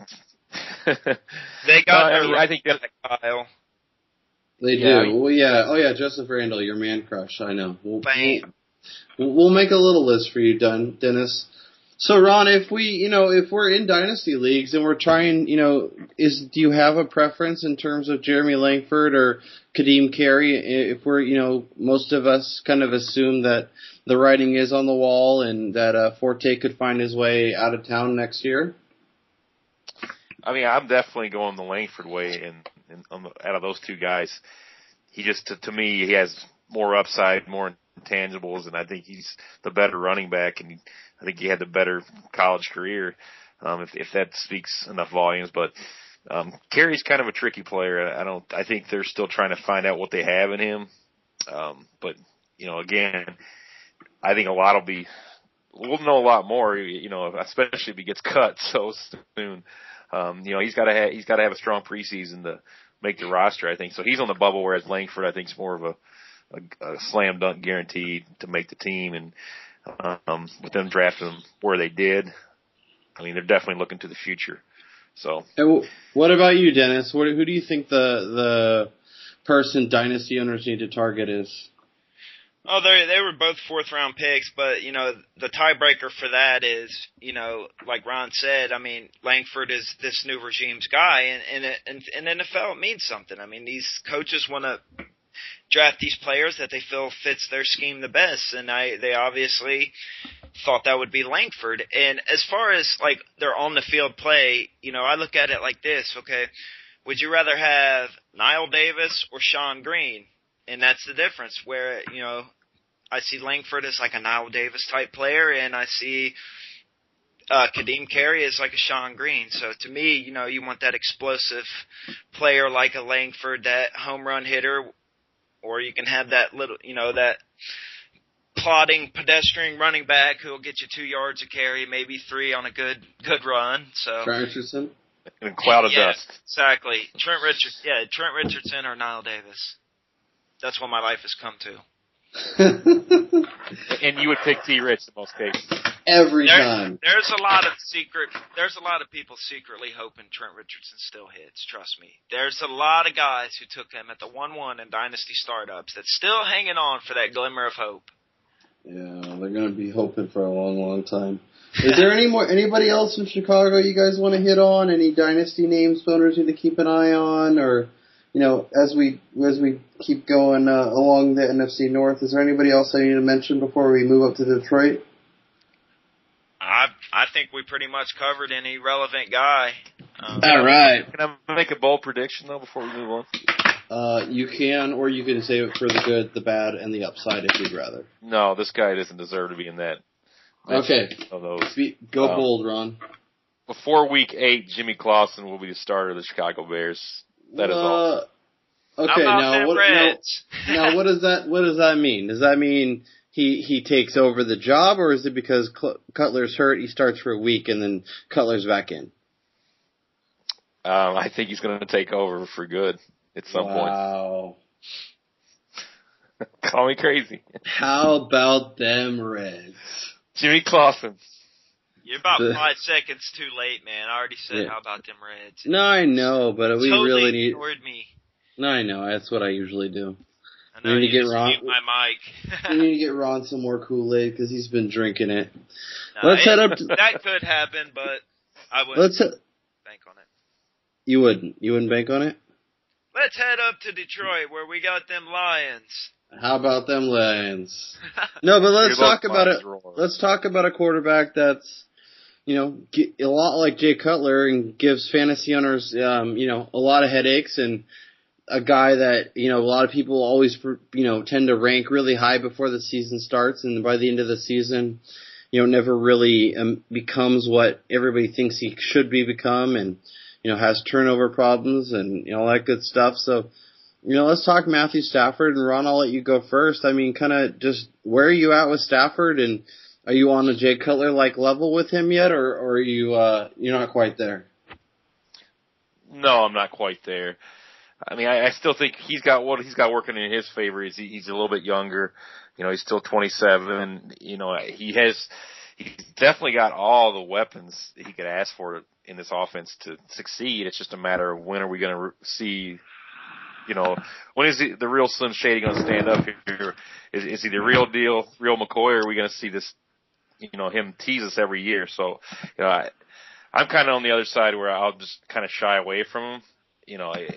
They got No, I their mean, I think that Kyle. Do. Yeah, we- well, yeah. Oh, yeah. Joseph Randle, your man crush. I know. We'll, Bam. we'll, we'll make a little list for you, Dun Dennis. So, Ron, if we, you know, if we're in dynasty leagues and we're trying, you know, is do you have a preference in terms of Jeremy Langford or Ka'Deem Carey? If we're, you know, most of us kind of assume that the writing is on the wall and that uh, Forte could find his way out of town next year. I mean, I'm definitely going the Langford way, and, on the, out of those two guys, he just to, to me he has more upside, more intangibles, and I think he's the better running back, and I think he had the better college career. Um, if if that speaks enough volumes, but um, Carey's kind of a tricky player. I don't. I think they're still trying to find out what they have in him. Um, but you know, again, I think a lot will be. We'll know a lot more, you know, especially if he gets cut so soon. Um, you know, he's got to ha- he's got to have a strong preseason to make the roster. I think so. He's on the bubble, whereas Langford, I think, is more of a, a, a slam dunk guaranteed to make the team. And um, with them drafting him where they did, I mean, they're definitely looking to the future. So And wh- what about you, Dennis? What, who do you think the the person dynasty owners need to target is? Oh, they they were both fourth round picks, but you know the tiebreaker for that is you know like Ron said. I mean Langford is this new regime's guy, and and and, and NFL it means something. I mean these coaches want to draft these players that they feel fits their scheme the best, and I they obviously thought that would be Langford. And as far as like their on the field play, you know I look at it like this. Okay, would you rather have Knile Davis or Shonn Greene? And that's the difference. Where you know I see Langford as like a Knile Davis type player, and I see uh, Ka'Deem Carey as like a Shonn Greene. So to me, you know, you want that explosive player like a Langford, that home run hitter, or you can have that little, you know, that plodding pedestrian running back who'll get you two yards of carry, maybe three on a good good run. So Trent Richardson. in a cloud of yeah, dust. Exactly. Trent Richard yeah, Trent Richardson or Knile Davis. That's what my life has come to. And you would pick T. Rich in most cases. Every There- time. There's a lot of secret. There's a lot of people secretly hoping Trent Richardson still hits. Trust me. There's a lot of guys who took him at the one-one in dynasty startups that's still hanging on for that glimmer of hope. Yeah, they're gonna be hoping for a long, long time. Is there any more anybody else in Chicago you guys want to hit on? Any dynasty names owners need to keep an eye on, or you know, as we as we keep going uh, along the NFC North, is there anybody else I need to mention before we move up to Detroit? I I think we pretty much covered any relevant guy. Um, All right. Can I make a bold prediction though before we move on? Uh, you can, or you can save it for the good, the bad, and the upside if you'd rather. No, this guy doesn't deserve to be in that. Okay. Of those. Be, go Um, bold, Ron. Before week eight, Jimmy Clausen will be the starter of the Chicago Bears. That is. Uh, how okay, now them what? Now, now what does that what does that mean? Does that mean he he takes over the job, or is it because Cl- Cutler's hurt, he starts for a week and then Cutler's back in? Um, I think he's going to take over for good at some point. wow. point. Call me crazy. How about them Reds? Jimmy Clausen. You're about The- five seconds too late, man. I already said Yeah. how about them Reds. No, I know, but we totally really need. Totally ignored me. No, I know. That's what I usually do. I know We need you to get just Ron- my mic. We need to get Ron some more Kool Aid because he's been drinking it. No, Let's it- head up to- that could happen, but I wouldn't Let's. bank on it. You wouldn't. You wouldn't bank on it. Let's head up to Detroit where we got them Lions. How about them Lions? No, but let's Here those talk about it. Let's talk about a quarterback that's you know, a lot like Jay Cutler and gives fantasy owners, um, you know, a lot of headaches and a guy that, you know, a lot of people always, you know, tend to rank really high before the season starts and by the end of the season, you know, never really um, becomes what everybody thinks he should be become and, you know, has turnover problems and, you know, all that good stuff. So, you know, let's talk Matthew Stafford and Ron, I'll let you go first. I mean, kind of just where are you at with Stafford and are you on a Jay Cutler like level with him yet or, or are you, uh, you're not quite there? No, I'm not quite there. I mean, I, I still think he's got what he's got working in his favor is he, he's a little bit younger. You know, he's still 27. You know, he has, he's definitely got all the weapons he could ask for in this offense to succeed. It's just a matter of when are we going to see you know, when is he, the real Slim Shady going to stand up here? Is, is he the real deal, real McCoy, or are we going to see this, you know, him tease us every year? So, you know, I, I'm kind of on the other side where I'll just kind of shy away from him. You know, I,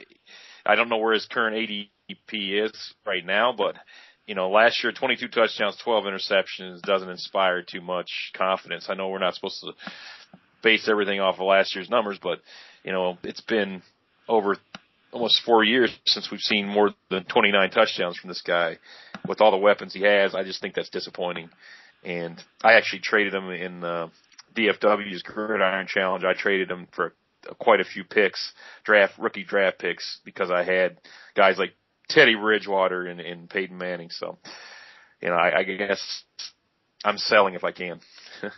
I don't know where his current ADP is right now, but you know, last year 22 touchdowns, 12 interceptions doesn't inspire too much confidence. I know we're not supposed to base everything off of last year's numbers, but you know, it's been over almost four years since we've seen more than 29 touchdowns from this guy. With all the weapons he has, I just think that's disappointing. And I actually traded him in uh, DFW's Gridiron Challenge. I traded him for quite a few picks, draft rookie draft picks, because I had guys like Teddy Bridgewater and, and Peyton Manning. So, you know, I, I guess I'm selling if I can.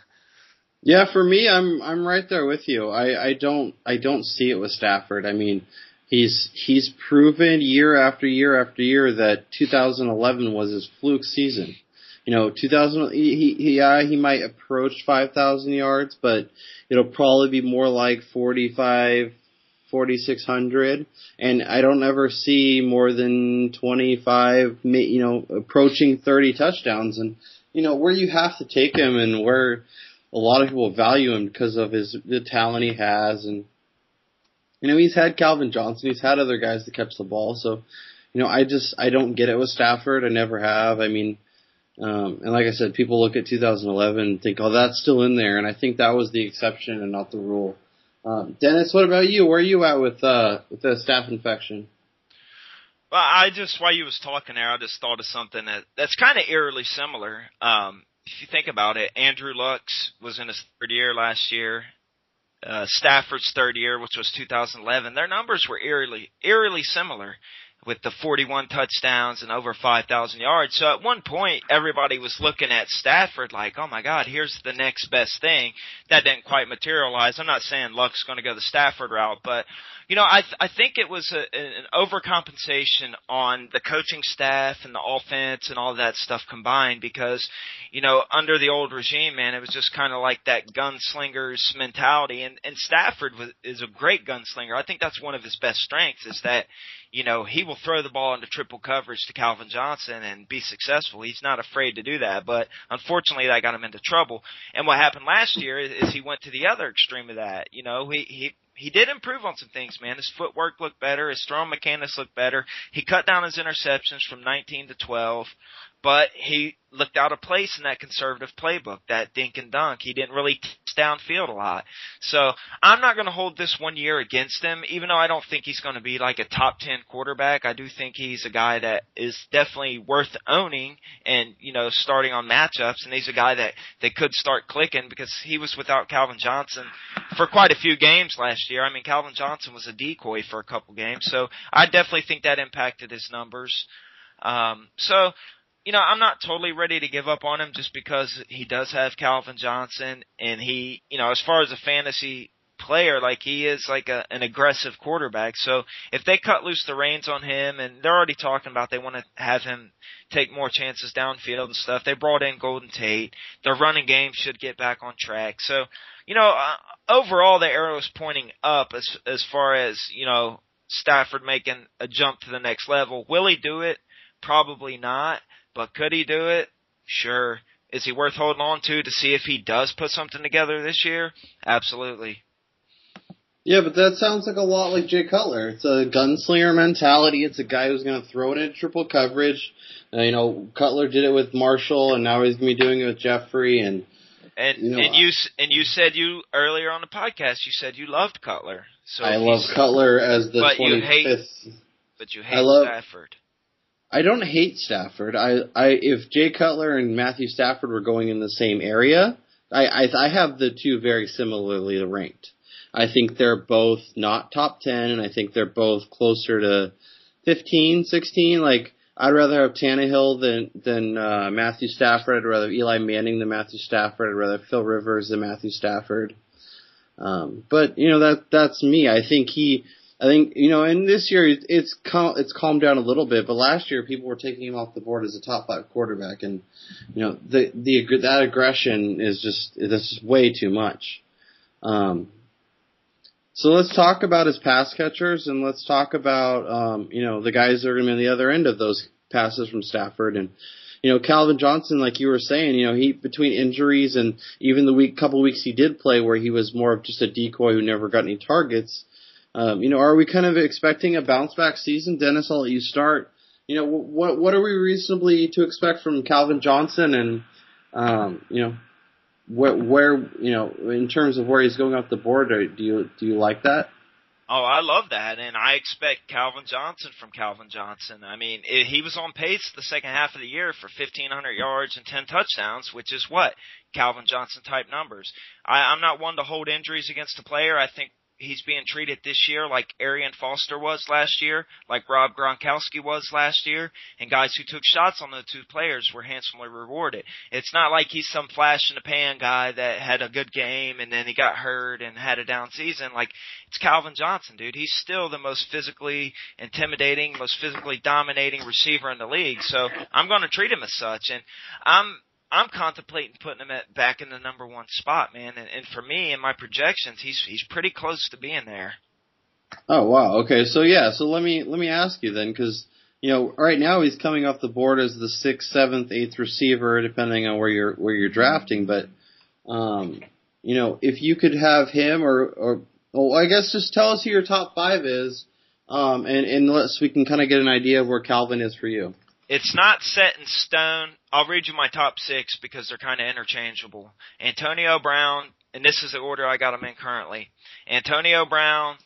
yeah, for me, I'm I'm right there with you. I I don't I don't see it with Stafford. I mean, he's he's proven year after year after year that 2011 was his fluke season. You know, 2000 he, he yeah he might approach 5,000 yards, but it'll probably be more like 45 4600 and I don't ever see more than 25 you know approaching 30 touchdowns. And you know where you have to take him and where a lot of people value him because of his the talent he has. And you know he's had Calvin Johnson. He's had other guys that catch the ball. So you know I just I don't get it with Stafford. I never have. I mean um, and like I said, people look at 2011 and think, "Oh, that's still in there," and I think that was the exception and not the rule. Um, Dennis, what about you? Where are you at with uh, with the staph infection? Well, I just while you was talking there, I just thought of something that that's kind of eerily similar. Um, if you think about it, Andrew Luck was in his third year last year. Uh, Stafford's third year, which was 2011, their numbers were eerily eerily similar with the 41 touchdowns and over 5,000 yards. So at one point, everybody was looking at Stafford like, oh my God, here's the next best thing. That didn't quite materialize. I'm not saying Luck's going to go the Stafford route, but you know, I th- I think it was a, an overcompensation on the coaching staff and the offense and all that stuff combined because, you know, under the old regime, man, it was just kind of like that gunslingers mentality. And and Stafford was, is a great gunslinger. I think that's one of his best strengths is that, you know, he will throw the ball into triple coverage to Calvin Johnson and be successful. He's not afraid to do that. But unfortunately, that got him into trouble. And what happened last year is, he went to the other extreme of that. You know, he he he did improve on some things, man. His footwork looked better. His throwing mechanics looked better. He cut down his interceptions from 19 to 12 but he looked out of place in that conservative playbook, that dink and dunk. He didn't really test downfield a lot. So I'm not going to hold this one year against him, even though I don't think he's going to be like a top 10 quarterback. I do think he's a guy that is definitely worth owning and, you know, starting on matchups. And he's a guy that they could start clicking because he was without Calvin Johnson for quite a few games last year. I mean, Calvin Johnson was a decoy for a couple games. So I definitely think that impacted his numbers. Um, so you know, I'm not totally ready to give up on him just because he does have Calvin Johnson and he, you know, as far as a fantasy player, like he is like a, an aggressive quarterback. So if they cut loose the reins on him and they're already talking about they want to have him take more chances downfield and stuff. They brought in Golden Tate. Their running game should get back on track. So, you know, uh, overall the arrow is pointing up as as far as, you know, Stafford making a jump to the next level. Will he do it? Probably not. But could he do it? Sure. Is he worth holding on to to see if he does put something together this year? Absolutely. Yeah, but that sounds like a lot like Jay Cutler. It's a gunslinger mentality. It's a guy who's going to throw it in triple coverage. Uh, you know, Cutler did it with Marshall, and now he's going to be doing it with Jeffery. And And You know, and you and you said you earlier on the podcast you said you loved Cutler. So I love Cutler as the But you 25th. hate- but you hate I love- Stafford. I don't hate Stafford. I, I if Jay Cutler and Matthew Stafford were going in the same area, I, I I have the two very similarly ranked. I think they're both not top 10 and I think they're both closer to 15, 16. Like I'd rather have Tannehill than than uh, Matthew Stafford. I'd rather Eli Manning than Matthew Stafford. I'd rather Phil Rivers than Matthew Stafford. Um, but you know that that's me. I think he I think you know, and this year it- it's cal- it's calmed down a little bit. But last year, people were taking him off the board as a top five quarterback, and you know the the that aggression is just this is way too much. Um, so let's talk about his pass catchers, and let's talk about um, you know the guys that are going to be on the other end of those passes from Stafford, and you know Calvin Johnson, like you were saying, you know he between injuries and even the week couple weeks he did play where he was more of just a decoy who never got any targets. Um, you know, are we kind of expecting a bounce back season? Dennis, I'll let you start. You know, what what are we reasonably to expect from Calvin Johnson, and um, you know, where where you know in terms of where he's going off the board? Do you do you like that? Oh, I love that, and I expect Calvin Johnson from Calvin Johnson. I mean, i he was on pace the second half of the year for 1,500 yards and 10 touchdowns, which is what Calvin Johnson type numbers. I, I'm not one to hold injuries against a player. I think he's being treated this year like Arian Foster was last year, like Rob Gronkowski was last year, and guys who took shots on the two players were handsomely rewarded. It's not like he's some flash in the pan guy that had a good game and then he got hurt and had a down season. Like it's Calvin Johnson, dude. He's still the most physically intimidating, most physically dominating receiver in the league. So I'm going to treat him as such, and I'm I'm contemplating putting him at, back in the number one spot, man. And, and for me, in my projections, he's he's pretty close to being there. Oh wow. Okay. So yeah. So let me let me ask you then, because you know right now he's coming off the board as the sixth, seventh, eighth receiver, depending on where you're where you're drafting. But um, you know, if you could have him or or well, I guess just tell us who your top five is, um, and and let's we can kind of get an idea of where Calvin is for you. It's not set in stone. I'll read you my top six because they're kind of interchangeable. Antonio Brown, and this is the order I got them in currently. Antonio Brown,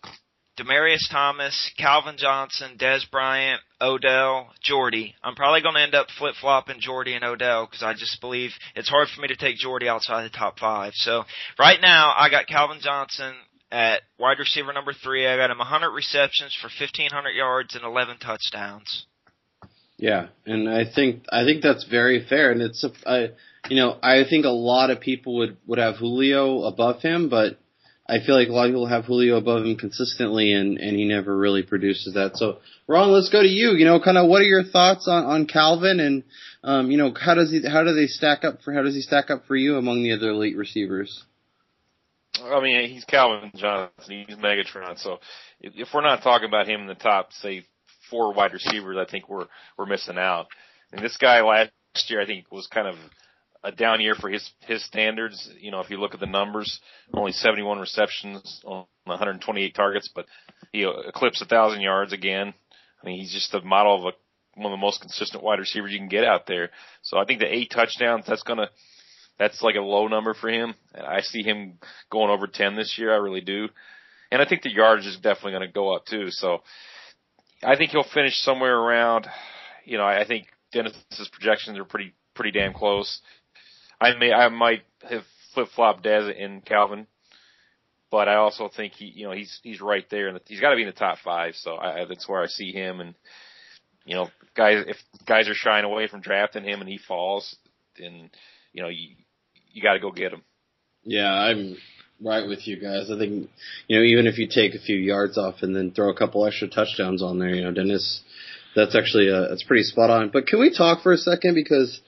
Demaryius Thomas, Calvin Johnson, Dez Bryant, Odell, Jordy. I'm probably going to end up flip flopping Jordy and Odell because I just believe it's hard for me to take Jordy outside the top five. So right now I got Calvin Johnson at wide receiver number three. I got him 100 receptions for 1,500 yards and 11 touchdowns. Yeah, and I think I think that's very fair, and it's a, I, you know I think a lot of people would would have Julio above him, but I feel like a lot of people have Julio above him consistently, and and he never really produces that. So Ron, let's go to you. You know, kind of what are your thoughts on on Calvin, and um, you know how does he how do they stack up for how does he stack up for you among the other elite receivers? I mean, he's Calvin Johnson. He's Megatron. So if if we're not talking about him in the top, say, four wide receivers, I think we're we're missing out. And this guy last year, I think, was kind of a down year for his his standards. You know, if you look at the numbers, only 71 receptions on 128 targets, but he eclipsed a thousand yards again. I mean, he's just the model of a, one of the most consistent wide receivers you can get out there. So I think the eight touchdowns, that's gonna that's like a low number for him. And I see him going over 10 this year. I really do. And I think the yardage is definitely going to go up too. So I think he'll finish somewhere around, you know, I think Dennis's projections are pretty, pretty damn close. I may, I might have flip flopped Dez and Calvin, but I also think he, you know, he's, he's right there and he's got to be in the top five. So I, that's where I see him. And, you know, guys, if guys are shying away from drafting him and he falls, then, you know, you, you got to go get him. Yeah, I'm right with you guys. I think you know even if you take a few yards off and then throw a couple extra touchdowns on there, you know, Dennis, that's actually a, that's pretty spot on. But can we talk for a second because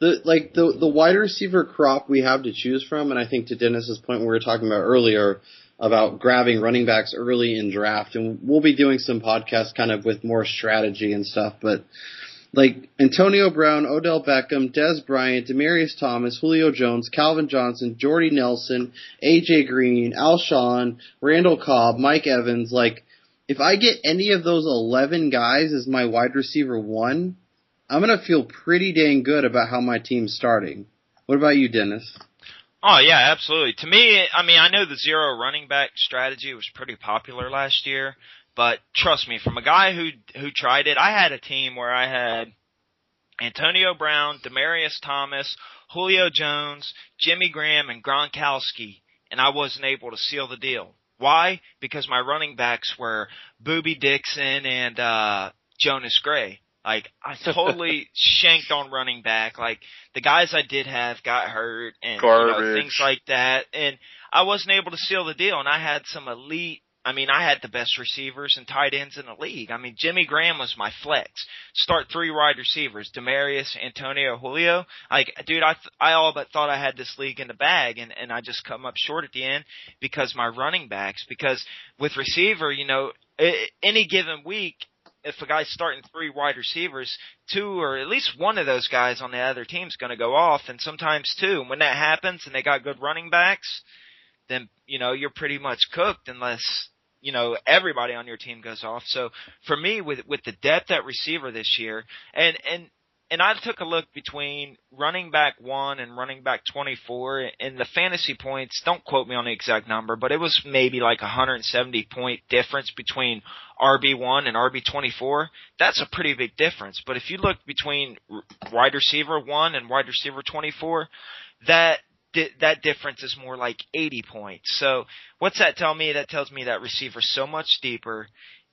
the like the the wide receiver crop we have to choose from, and I think to Dennis's point we were talking about earlier about grabbing running backs early in draft, and we'll be doing some podcasts kind of with more strategy and stuff, but like Antonio Brown, Odell Beckham, Dez Bryant, Demaryius Thomas, Julio Jones, Calvin Johnson, Jordy Nelson, AJ Green, Alshon, Randall Cobb, Mike Evans, like if I get any of those 11 guys as my wide receiver one, I'm going to feel pretty dang good about how my team's starting. What about you, Dennis? Oh yeah, absolutely. To me, I mean, I know the zero running back strategy was pretty popular last year, but trust me, from a guy who who tried it, I had a team where I had Antonio Brown, Demaryius Thomas, Julio Jones, Jimmy Graham, and Gronkowski, and I wasn't able to seal the deal. Why? Because my running backs were Boobie Dixon and uh Jonas Gray. Like I totally shanked on running back. Like the guys I did have got hurt and you know, things like that, and I wasn't able to seal the deal. And I had some elite. I mean, I had the best receivers and tight ends in the league. I mean, Jimmy Graham was my flex. Start three wide receivers: Demaryius, Antonio, Julio. Like, dude, I th- I all but thought I had this league in the bag, and and I just come up short at the end because my running backs. Because with receiver, you know, any given week if a guy's starting three wide receivers, two or at least one of those guys on the other team's going to go off, and sometimes two. And when that happens, and they got good running backs, then you know you're pretty much cooked unless you know everybody on your team goes off. So for me, with with the depth at receiver this year, and and and I took a look between running back one and running back 24 and the fantasy points, don't quote me on the exact number, but it was maybe like a 170 point difference between RB1 and RB24. That's a pretty big difference. But if you look between wide receiver one and wide receiver 24, that that difference is more like 80 points. So what's that tell me? That tells me that receiver's so much deeper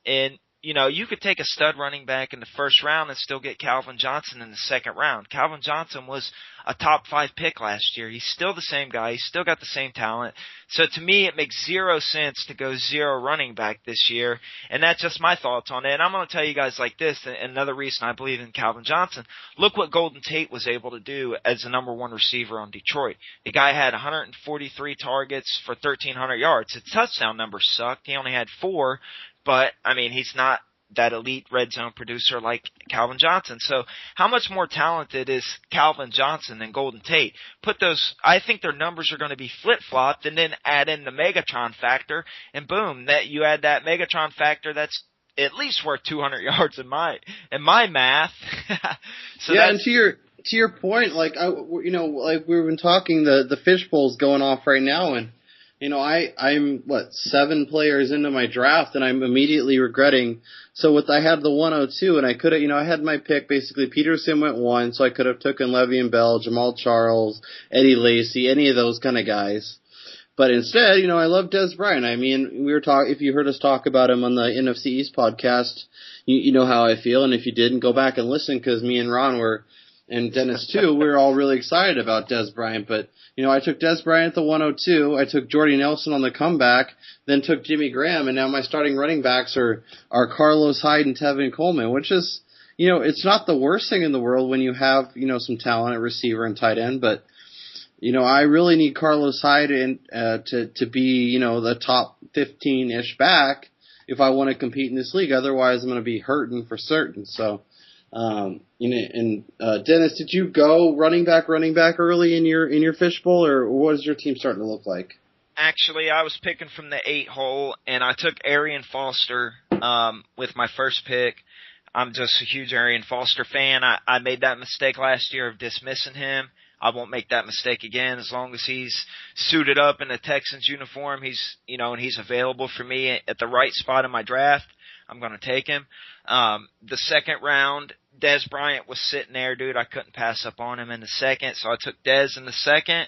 and you know, you could take a stud running back in the first round and still get Calvin Johnson in the second round. Calvin Johnson was a top five pick last year. He's still the same guy. He's still got the same talent. So to me, it makes zero sense to go zero running back this year. And that's just my thoughts on it. And I'm going to tell you guys like this. Another reason I believe in Calvin Johnson. Look what Golden Tate was able to do as the number one receiver on Detroit. The guy had 143 targets for 1,300 yards. His touchdown numbers sucked. He only had four, but I mean, he's not that elite red zone producer like Calvin Johnson. So how much more talented is Calvin Johnson than Golden Tate? Put those, I think their numbers are going to be flip flopped and then add in the Megatron factor and boom, that you add that Megatron factor that's at least worth 200 yards in my, in my math. so yeah, and to your, to your point, like I, you know, like we've been talking, the the fishbowl's going off right now, and you know, I I'm what seven players into my draft, and I'm immediately regretting. So with I had the 102, and I could have, you know, I had my pick basically. Peterson went one, so I could have taken Le'Veon Bell, Jamaal Charles, Eddie Lacy, any of those kind of guys. But instead, you know, I love Dez Bryant. I mean, we were talk if you heard us talk about him on the NFC East podcast, you, you know how I feel, and if you didn't, go back and listen because me and Ron were and Dennis too, we were all really excited about Dez Bryant. But you know, I took Dez Bryant at the 102. I took Jordy Nelson on the comeback, then took Jimmy Graham, and now my starting running backs are are Carlos Hyde and Tevin Coleman, which is you know, it's not the worst thing in the world when you have you know some talent at receiver and tight end, but you know, I really need Carlos Hyde in, uh, to to be you know the top 15 ish back if I want to compete in this league. Otherwise, I'm going to be hurting for certain. So um, and uh, Dennis, did you go running back, running back early in your in your fishbowl, or what is your team starting to look like? Actually, I was picking from the eight hole, and I took Arian Foster um, with my first pick. I'm just a huge Arian Foster fan. I, I made that mistake last year of dismissing him. I won't make that mistake again as long as he's suited up in a Texans uniform. He's, you know, and he's available for me at the right spot in my draft. I'm going to take him. Um, the second round, Dez Bryant was sitting there, dude. I couldn't pass up on him in the second, so I took Dez in the second.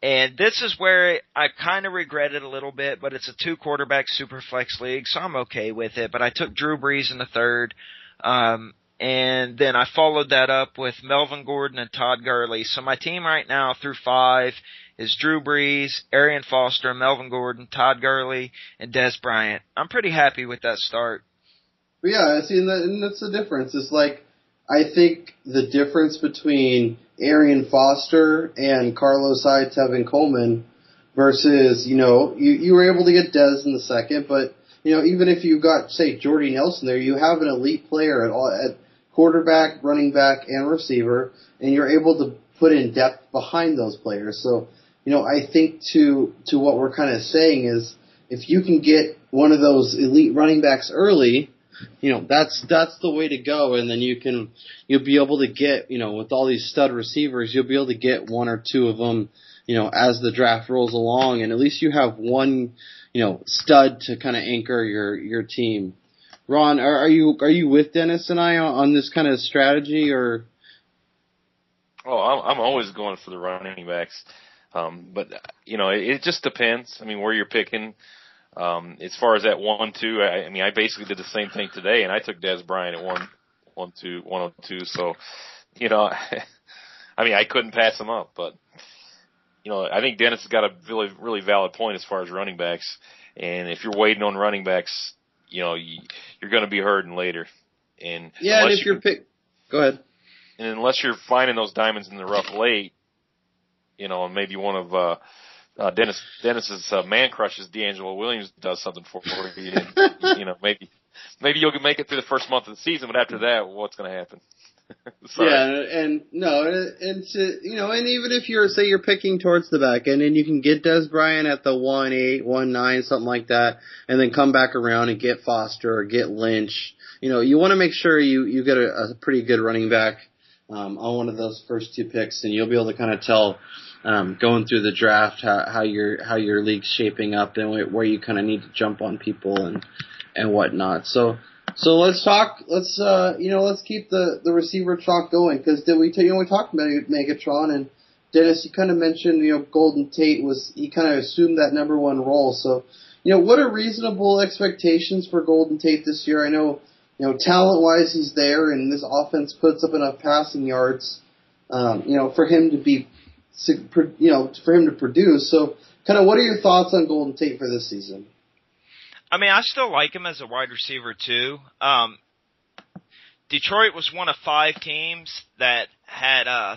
And this is where I kind of regret it a little bit, but it's a two quarterback super flex league, so I'm okay with it. But I took Drew Brees in the third. Um, and then I followed that up with Melvin Gordon and Todd Gurley. So my team right now through five is Drew Brees, Arian Foster, Melvin Gordon, Todd Gurley, and Dez Bryant. I'm pretty happy with that start. But yeah, see, and, and that's the difference. It's like I think the difference between Arian Foster and Carlos Hyde, Tevin Coleman versus, you know, you, you were able to get Dez in the second, but, you know, even if you got, say, Jordy Nelson there, you have an elite player at all, at quarterback, running back, and receiver, and you're able to put in depth behind those players. So, you know, I think to, to what we're kind of saying is, if you can get one of those elite running backs early, you know that's that's the way to go and then you can you'll be able to get you know with all these stud receivers you'll be able to get one or two of them you know, as the draft rolls along, and at least you have one, you know, stud to kind of anchor your your team. Ron, are, are you are you with Dennis and I on, on this kind of strategy, or? Oh, I'm, I'm always going for the running backs, um, but you know, it, it just depends. I mean, where you're picking. Um, as far as that one two, I, I mean, I basically did the same thing today, and I took Dez Bryant at one, one two, one oh two. So, you know, I mean, I couldn't pass him up, but you know, I think Dennis has got a really, really valid point as far as running backs. And if you're waiting on running backs, you know, you, you're going to be hurting later. And yeah, and if you're pick, go ahead. And unless you're finding those diamonds in the rough late, you know, and maybe one of uh, uh, Dennis Dennis's uh, man crushes DeAngelo Williams does something for you. You know, maybe maybe you'll make it through the first month of the season, but after that, what's going to happen? yeah, and no, and to, you know, and even if you're say you're picking towards the back end, and you can get Dez Bryant at the one eight, one nine, something like that, and then come back around and get Foster or get Lynch. You know, you want to make sure you you get a, a pretty good running back um, on one of those first two picks, and you'll be able to kind of tell um, going through the draft how, how your how your league's shaping up and where you kind of need to jump on people and and whatnot. So so let's talk. Let's uh, you know let's keep the the receiver talk going because did we you know we talked about Megatron and Dennis you kind of mentioned you know Golden Tate was he kind of assumed that number one role. So you know what are reasonable expectations for Golden Tate this year? I know you know talent wise he's there and this offense puts up enough passing yards. Um, you know for him to be you know for him to produce. So kind of what are your thoughts on Golden Tate for this season? I mean, I still like him as a wide receiver too. Um, Detroit was one of five teams that had uh,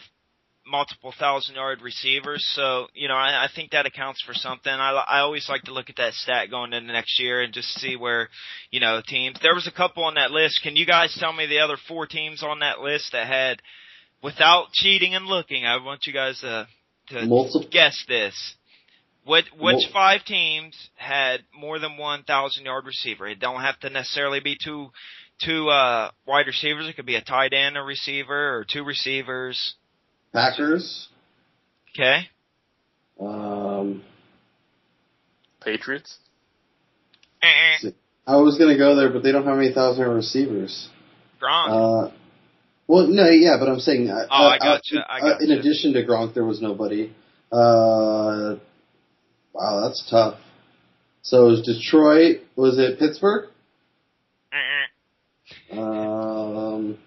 multiple thousand yard receivers. So, you know, I, I think that accounts for something. I, I always like to look at that stat going into next year and just see where, you know, teams. There was a couple on that list. Can you guys tell me the other four teams on that list that had, without cheating and looking, I want you guys to, to Multiple. guess this. What which five teams had more than one thousand yard receiver? It don't have to necessarily be two two uh, wide receivers. It could be a tight end, a receiver, or two receivers. Packers. Okay. Um. Patriots. I was gonna go there, but they don't have any thousand yard receivers. Gronk. Uh, well, no, yeah, but I'm saying. Uh, oh, I got you. I got uh, in addition to Gronk, there was nobody. Uh, Wow, that's tough. So it was Detroit. Was it Pittsburgh? Um. all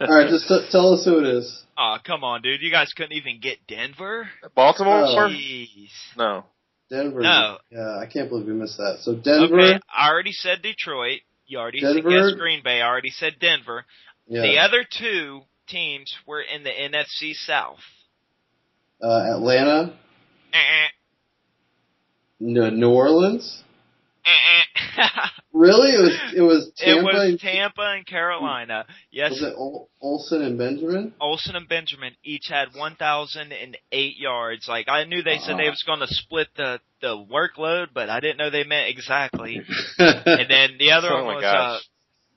right, just t- tell us who it is. Oh, come on, dude! You guys couldn't even get Denver. Baltimore? Oh. Jeez. No. Denver. No. Yeah, I can't believe we missed that. So Denver. Okay, I already said Detroit. You already Denver. guessed Green Bay. I already said Denver. Yeah. The other two teams were in the NFC South. Uh, Atlanta. Uh-uh. No, New Orleans. Uh-uh. really? It was it was Tampa. It was and, Tampa and Carolina. Yes. Was it Ol- Olsen and Benjamin? Olsen and Benjamin each had 1,008 yards. Like I knew they said they was going to split the the workload, but I didn't know they meant exactly. and then the other oh one was uh,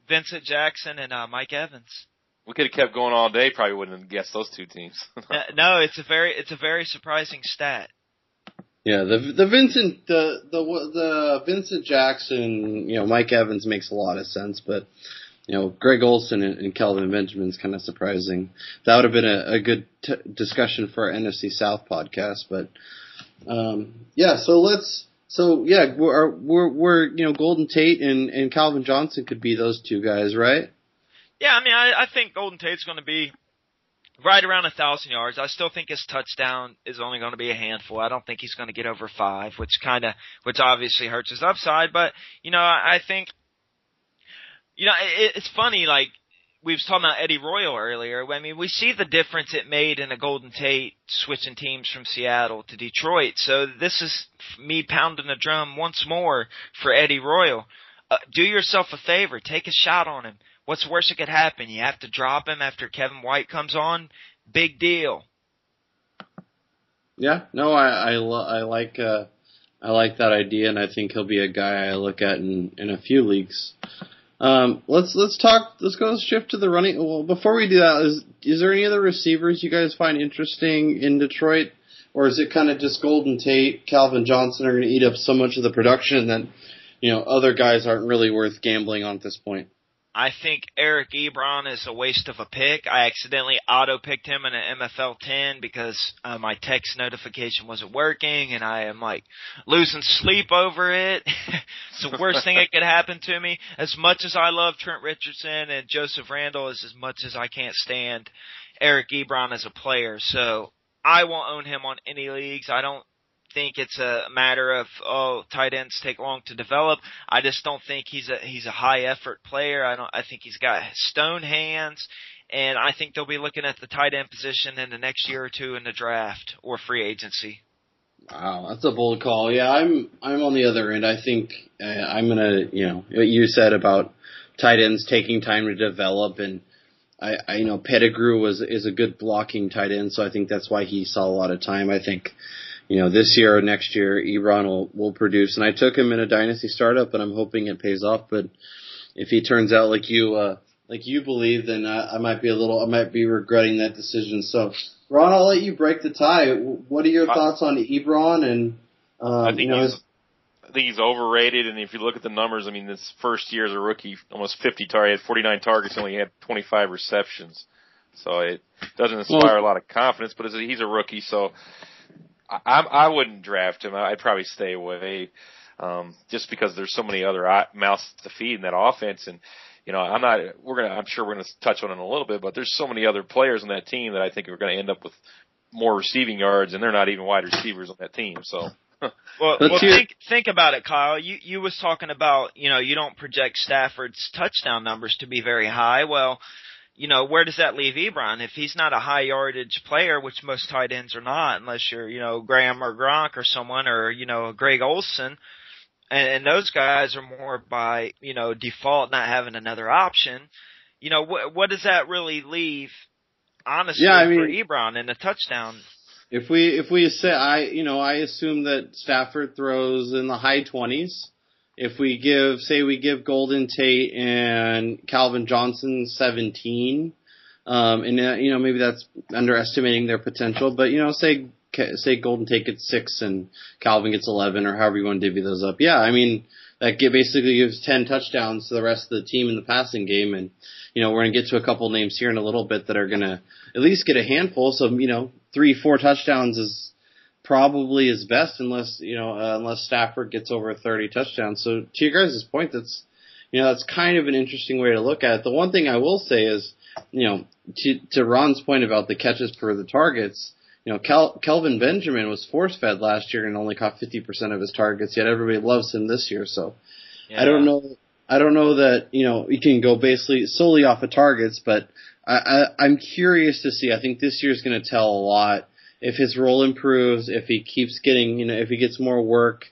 Vincent Jackson and uh, Mike Evans. We could have kept going all day. Probably wouldn't have guessed those two teams. no, it's a very it's a very surprising stat. Yeah, the the Vincent the the the Vincent Jackson, you know, Mike Evans makes a lot of sense, but you know, Greg Olsen and, and Kelvin Benjamin's kind of surprising. That would have been a, a good t- discussion for our NFC South podcast, but um, yeah. So let's so yeah, we're we're we're you know Golden Tate and and Calvin Johnson could be those two guys, right? Yeah, I mean, I, I think Golden Tate's going to be right around a thousand yards. I still think his touchdown is only going to be a handful. I don't think he's going to get over five, which kind of, which obviously hurts his upside. But you know, I I think, you know, it, it's funny. Like we was talking about Eddie Royal earlier. I mean, we see the difference it made in a Golden Tate switching teams from Seattle to Detroit. So this is me pounding the drum once more for Eddie Royal. Uh, do yourself a favor, take a shot on him What's worse that could happen? You have to drop him after Kevin White comes on. Big deal. Yeah, no, I I, lo- I like uh, I like that idea, and I think he'll be a guy I look at in in a few leagues. Um, let's let's talk. Let's go shift to the running. Well, before we do that, is is there any other receivers you guys find interesting in Detroit? or is it kind of just Golden Tate, Calvin Johnson are going to eat up so much of the production that you know other guys aren't really worth gambling on at this point? I think Eric Ebron is a waste of a pick. I accidentally auto picked him in an MFL 10 because uh, my text notification wasn't working and I am like losing sleep over it. it's the worst thing that could happen to me. As much as I love Trent Richardson and Joseph Randle is as much as I can't stand Eric Ebron as a player. So I won't own him on any leagues. I don't think it's a matter of oh tight ends take long to develop. I just don't think he's a he's a high effort player. I don't I think he's got stone hands and I think they'll be looking at the tight end position in the next year or two in the draft or free agency. Wow, that's a bold call. Yeah, I'm I'm on the other end. I think uh, I'm gonna you know what you said about tight ends taking time to develop and I, I you know Pettigrew was is a good blocking tight end, so I think that's why he saw a lot of time. I think you know, this year or next year, Ebron will, will produce. And I took him in a dynasty startup, and I'm hoping it pays off. But if he turns out like you, uh, like you believe, then I, I might be a little, I might be regretting that decision. So, Ron, I'll let you break the tie. What are your thoughts on Ebron? And um, I think you know, he's, I think he's overrated. And if you look at the numbers, I mean, this first year as a rookie, almost 50 targets, 49 targets, only had 25 receptions. So it doesn't inspire well, a lot of confidence. But he's a rookie, so I, I wouldn't draft him. I'd probably stay away, um, just because there's so many other mouths to feed in that offense. And, you know, I'm not, we're going to, I'm sure we're going to touch on it in a little bit, but there's so many other players on that team that I think are going to end up with more receiving yards and they're not even wide receivers on that team. So. well, well think think about it, Kyle. You you was talking about you know you don't project Stafford's touchdown numbers to be very high. Well, you know, where does that leave Ebron? If he's not a high yardage player, which most tight ends are not, unless you're, you know, Graham or Gronk or someone, or, you know, Greg Olsen, and, and those guys are more by, you know, default not having another option. You know, what, what does that really leave, honestly, yeah, I mean, for Ebron in a touchdown? If we, if we say, I, you know, I assume that Stafford throws in the high 20s if we give, say, we give Golden Tate and Calvin Johnson 17, um, and uh, you know maybe that's underestimating their potential, but you know, say say Golden Tate gets six and Calvin gets 11, or however you want to divvy those up. Yeah, I mean that basically gives 10 touchdowns to the rest of the team in the passing game, and you know we're gonna get to a couple names here in a little bit that are gonna at least get a handful. So you know, three, four touchdowns is probably is best unless you know uh, unless Stafford gets over 30 touchdowns. So to your guys' point, that's you know that's kind of an interesting way to look at it. The one thing I will say is, you know, to, to Ron's point about the catches per the targets, you know, Kel, Kelvin Benjamin was force fed last year and only caught 50% of his targets. Yet everybody loves him this year. So yeah. I don't know. I don't know that you know you can go basically solely off of targets, but I, I, I'm curious to see. I think this year is going to tell a lot if his role improves, if he keeps getting, you know, if he gets more work,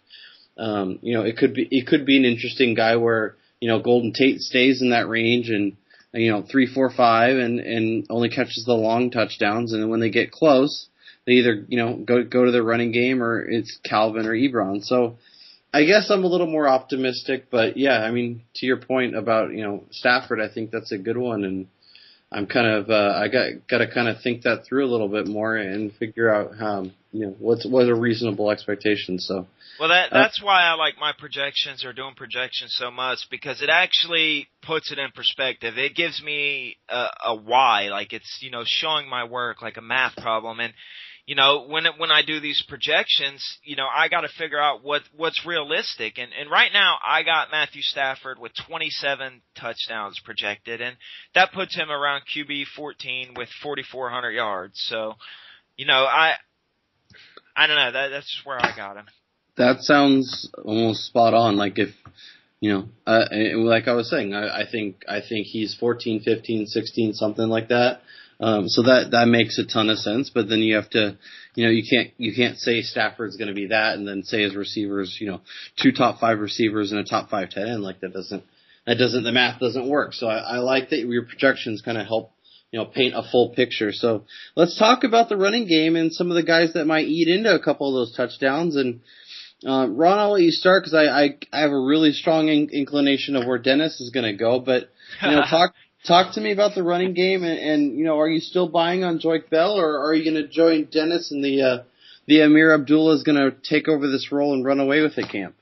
um, you know, it could be it could be an interesting guy where you know Golden Tate stays in that range and you know three, four, five, and and only catches the long touchdowns, and then when they get close, they either you know go go to the running game or it's Calvin or Ebron. So. I guess I'm a little more optimistic, but yeah, I mean, to your point about you know Stafford, I think that's a good one, and I'm kind of uh, I got got to kind of think that through a little bit more and figure out how you know what's what a reasonable expectation. So well, that uh, that's uh, why I like my projections or doing projections so much because it actually puts it in perspective. It gives me a, a why, like it's you know showing my work like a math problem and you know, when it, when I do these projections, you know, I got to figure out what what's realistic. And and right now, I got Matthew Stafford with 27 touchdowns projected, and that puts him around QB 14 with 4,400 yards. So, you know, I I don't know. That that's where I got him. That sounds almost spot on. Like if you know, uh, like I was saying, I, I think I think he's 14, 15, 16, something like that. Um, so that that makes a ton of sense. But then you have to, you know, you can't you can't say Stafford's going to be that, and then say his receivers, you know, two top five receivers and a top five tight end. Like that doesn't that doesn't the math doesn't work. So I, I like that your projections kind of help you know, paint a full picture. So let's talk about the running game and some of the guys that might eat into a couple of those touchdowns. And uh, Ron, I'll let you start because I, I I have a really strong in- inclination of where Dennis is going to go. But you know, talk talk to me about the running game, and, and you know, are you still buying on Joique Bell, or are you going to join Dennis and the uh, the Ameer Abdullah is going to take over this role and run away with it camp?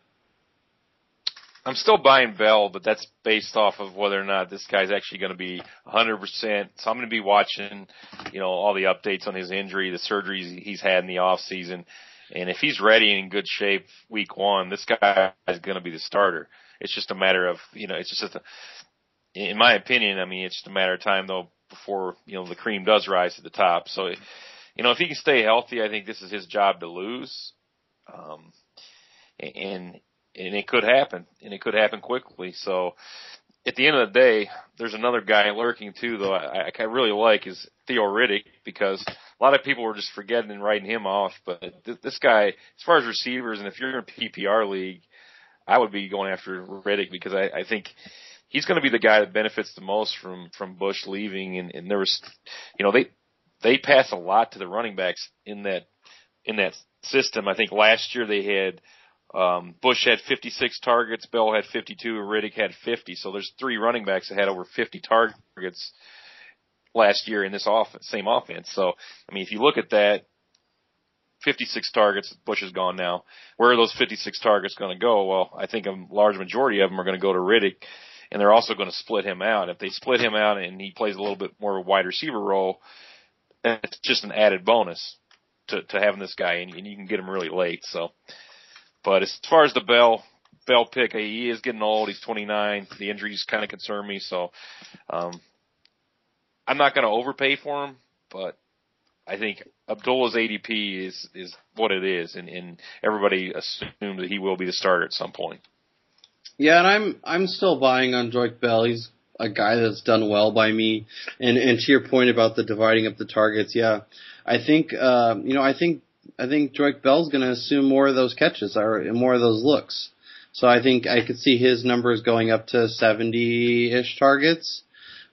I'm still buying Bell, but that's based off of whether or not this guy's actually going to be 100%. So I'm going to be watching, you know, all the updates on his injury, the surgeries he's had in the off season. And if he's ready and in good shape week one, this guy is going to be the starter. It's just a matter of, you know, it's just a, in my opinion, I mean, it's just a matter of time though before, you know, the cream does rise to the top. So, you know, if he can stay healthy, I think this is his job to lose. Um, and and it could happen, and it could happen quickly. So at the end of the day, there's another guy lurking too, though I, I really like is Theo Riddick because a lot of people were just forgetting and writing him off. But th- this guy, as far as receivers, and if you're in a PPR league, I would be going after Riddick because I, I think he's going to be the guy that benefits the most from from Bush leaving. And, and there was, you know, they they pass a lot to the running backs in that in that system. I think last year they had um, Bush had 56 targets, Bell had 52, Riddick had 50. So there's three running backs that had over 50 targets last year in this off- same offense. So, I mean, if you look at that, 56 targets, Bush is gone now. Where are those 56 targets going to go? Well, I think a large majority of them are going to go to Riddick, and they're also going to split him out. If they split him out and he plays a little bit more of a wide receiver role, it's just an added bonus to, to having this guy, and, and you can get him really late. So, but as far as the Bell Bell pick, he is getting old. He's 29. The injuries kind of concern me, so um, I'm not going to overpay for him. But I think Abdullah's ADP is is what it is, and, and everybody assumes that he will be the starter at some point. Yeah, and I'm I'm still buying on Joique Bell. He's a guy that's done well by me. And and to your point about the dividing up the targets, yeah, I think uh, you know I think I think Joique Bell's going to assume more of those catches or more of those looks. So I think I could see his numbers going up to 70-ish targets.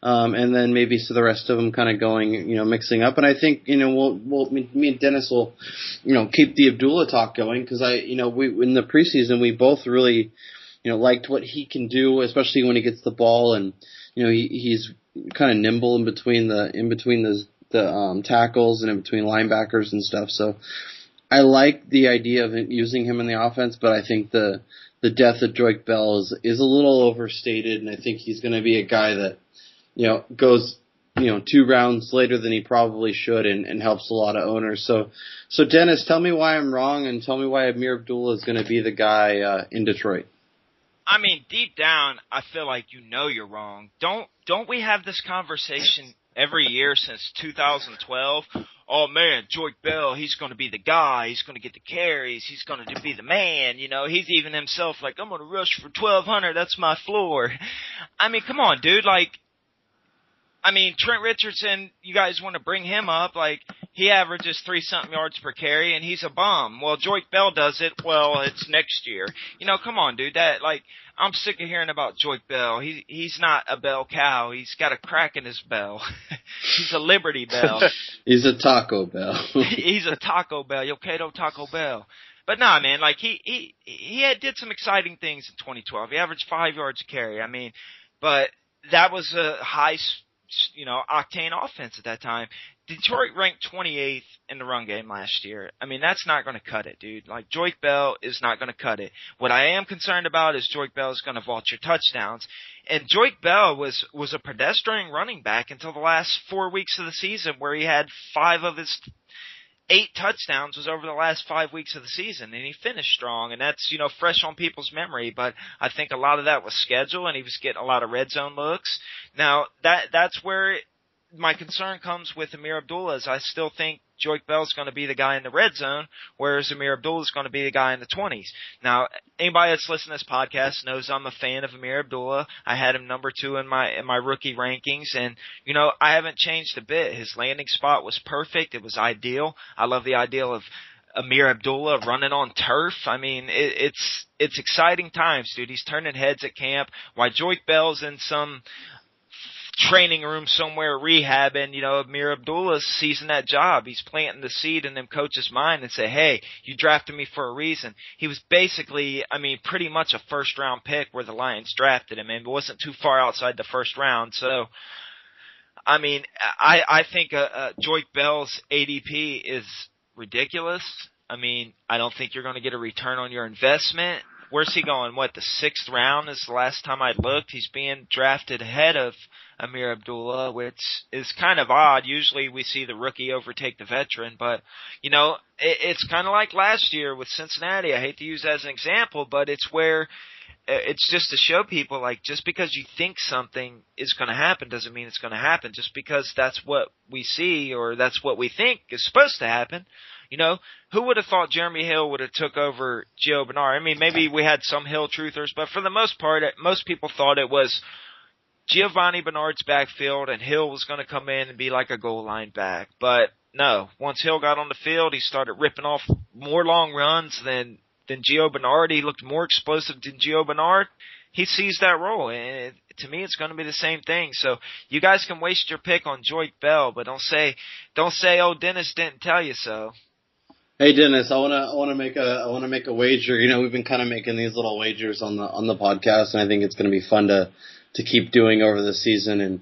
Um, and then maybe so the rest of them kind of going, you know, mixing up. And I think, you know, we'll, we'll, me and Dennis will, you know, keep the Abdullah talk going because I, you know, we, in the preseason, we both really, you know, liked what he can do, especially when he gets the ball and, you know, he, he's kind of nimble in between the, in between the, the um, tackles and in between linebackers and stuff. So I like the idea of using him in the offense, but I think the the death of Joique Bell is is a little overstated, and I think he's going to be a guy that you know goes you know two rounds later than he probably should, and, and helps a lot of owners. So so Dennis, tell me why I'm wrong, and tell me why Ameer Abdullah is going to be the guy uh, in Detroit. I mean, deep down, I feel like you know you're wrong. Don't don't we have this conversation every year since 2012. Oh man, Joique Bell, he's going to be the guy. He's going to get the carries. He's going to be the man. You know, he's even himself like, I'm going to rush for 1200. That's my floor. I mean, come on, dude. Like, I mean, Trent Richardson, you guys want to bring him up. Like, he averages three something yards per carry and he's a bum. Well, Joique Bell does it. Well, it's next year. You know, come on, dude. That, like, I'm sick of hearing about Joique Bell. He, he's not a bell cow. He's got a crack in his bell. he's a Liberty Bell. he's a Taco Bell. he's a Taco Bell. Yo, Cato Taco Bell. But nah, man, like he he he had, did some exciting things in 2012. He averaged five yards a carry. I mean, but that was a high you know, octane offense at that time. Detroit ranked 28th in the run game last year. I mean, that's not going to cut it, dude. Like, Joique Bell is not going to cut it. What I am concerned about is Joique Bell is going to vault your touchdowns. And Joique Bell was, was a pedestrian running back until the last four weeks of the season where he had five of his eight touchdowns was over the last five weeks of the season, and he finished strong, and that's you know fresh on people's memory. But I think a lot of that was schedule, and he was getting a lot of red zone looks. Now that that's where my concern comes with Ameer Abdullah. Is I still think Joique Bell's going to be the guy in the red zone, whereas Ameer Abdullah is going to be the guy in the 20s. Now, anybody that's listening to this podcast knows I'm a fan of Ameer Abdullah. I had him number two in my in my rookie rankings, and you know I haven't changed a bit. His landing spot was perfect. It was ideal. I love the idea of Ameer Abdullah running on turf. I mean, it, it's it's exciting times, dude. He's turning heads at camp. Why Joique Bell's in some training room somewhere rehabbing, you know, Ameer Abdullah seizing that job. He's planting the seed in them coach's mind and say, hey, you drafted me for a reason. He was basically, I mean, pretty much a first round pick where the Lions drafted him and wasn't too far outside the first round. So, I mean, I, I think uh, uh, Joique Bell's ADP is ridiculous. I mean, I don't think you're going to get a return on your investment. Where's he going? What the sixth round is the last time I looked. He's being drafted ahead of Ameer Abdullah, which is kind of odd. Usually we see the rookie overtake the veteran, but you know, it, it's kind of like last year with Cincinnati. I hate to use that as an example, but it's where uh, it's just to show people like just because you think something is going to happen doesn't mean it's going to happen. Just because that's what we see or that's what we think is supposed to happen. You know, who would have thought Jeremy Hill would have took over Gio Bernard? I mean, maybe we had some Hill truthers, but for the most part, most people thought it was Giovani Bernard's backfield and Hill was going to come in and be like a goal line back. But no, once Hill got on the field, he started ripping off more long runs than than Gio Bernard. He looked more explosive than Gio Bernard. He sees that role, and it, to me, it's going to be the same thing. So you guys can waste your pick on Joique Bell, but don't say don't say, "Oh, Dennis didn't tell you so." Hey Dennis, I wanna I wanna make a I wanna make a wager. You know, we've been kind of making these little wagers on the on the podcast, and I think it's to be fun to to keep doing over the season. And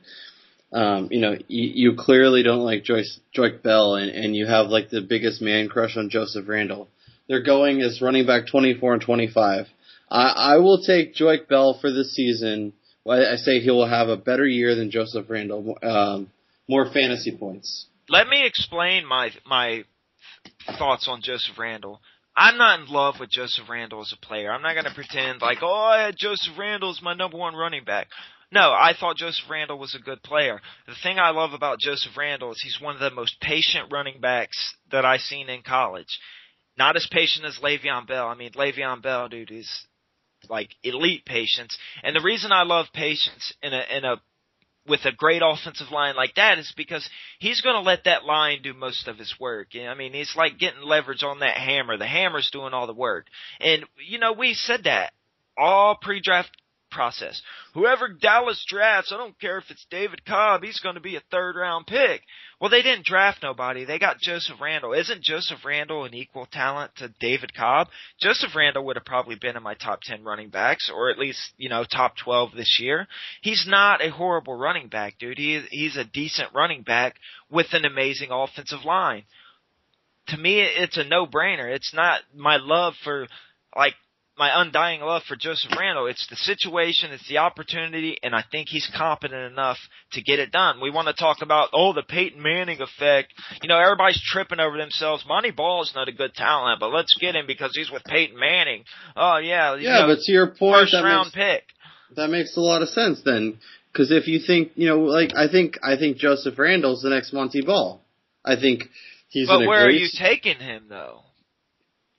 um, you know, you, you clearly don't like Joyce Joique Bell, and, and you have like the biggest man crush on Joseph Randle. They're going as running back 24 and 25. I, I will take Joique Bell for this season. I say he will have a better year than Joseph Randle, um, more fantasy points. Let me explain my my thoughts on Joseph Randle. I'm not in love with Joseph Randle as a player. I'm not going to pretend like, oh, I had Joseph Randle as my number one running back. No, I thought Joseph Randle was a good player. The thing I love about Joseph Randle is he's one of the most patient running backs that I've seen in college. Not as patient as Le'Veon Bell. I mean, Le'Veon Bell, dude, is like elite patience. And the reason I love patience in a in a with a great offensive line like that is because he's going to let that line do most of his work. I mean, it's like getting leverage on that hammer. The hammer's doing all the work. And you know, we said that all pre-draft process. Whoever Dallas drafts, I don't care if it's David Cobb, he's going to be a third round pick. Well, they didn't draft nobody. They got Joseph Randle. Isn't Joseph Randle an equal talent to David Cobb? Joseph Randle would have probably been in my top 10 running backs or at least, you know, top 12 this year. He's not a horrible running back, dude. He he's a decent running back with an amazing offensive line. To me, it's a no-brainer. It's not my love for like my undying love for Joseph Randle. It's the situation, it's the opportunity, and I think he's competent enough to get it done. We want to talk about, oh, the Peyton Manning effect. You know, everybody's tripping over themselves. Montee Ball is not a good talent, but let's get him because he's with Peyton Manning. Oh, yeah. Yeah, know, but to your point, first round makes, pick. That makes a lot of sense then. Because if you think, you know, like, I think, I think Joseph Randle's the next Montee Ball. I think he's But where great... are you taking him, though?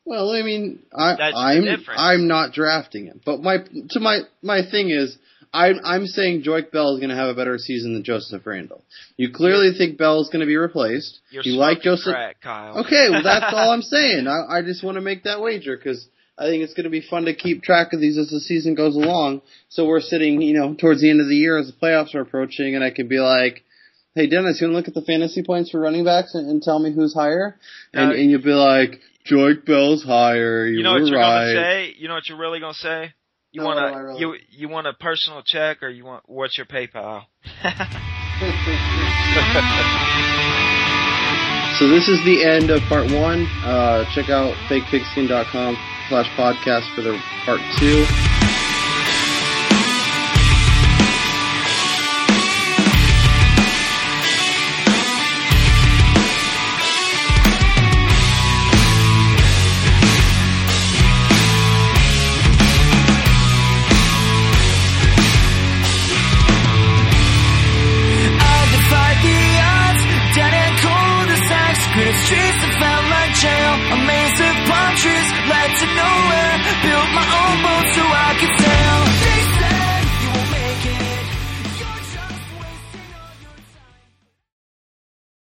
Well, I mean, I, I'm. I'm not drafting him, but my to my my thing is I'm I'm saying Joique Bell is going to have a better season than Joseph Randle. You clearly You're, think Bell is going to be replaced. You're you like Joseph? Crack, Kyle. Okay, well that's all I'm saying. I I just want to make that wager because I think it's going to be fun to keep track of these as the season goes along. So we're sitting, you know, towards the end of the year as the playoffs are approaching, and I can be like. Hey Dennis, you want to look at the fantasy points for running backs and, and tell me who's higher? And, Uh, and you'll be like, Joique Bell's higher. You, You know were what you're right. gonna say? You know what you're really gonna say? You No, want what am I to really- you you want a personal check or you want what's your PayPal? So this is the end of part one. Uh, check out fakepigskin.com slash podcast for the part two.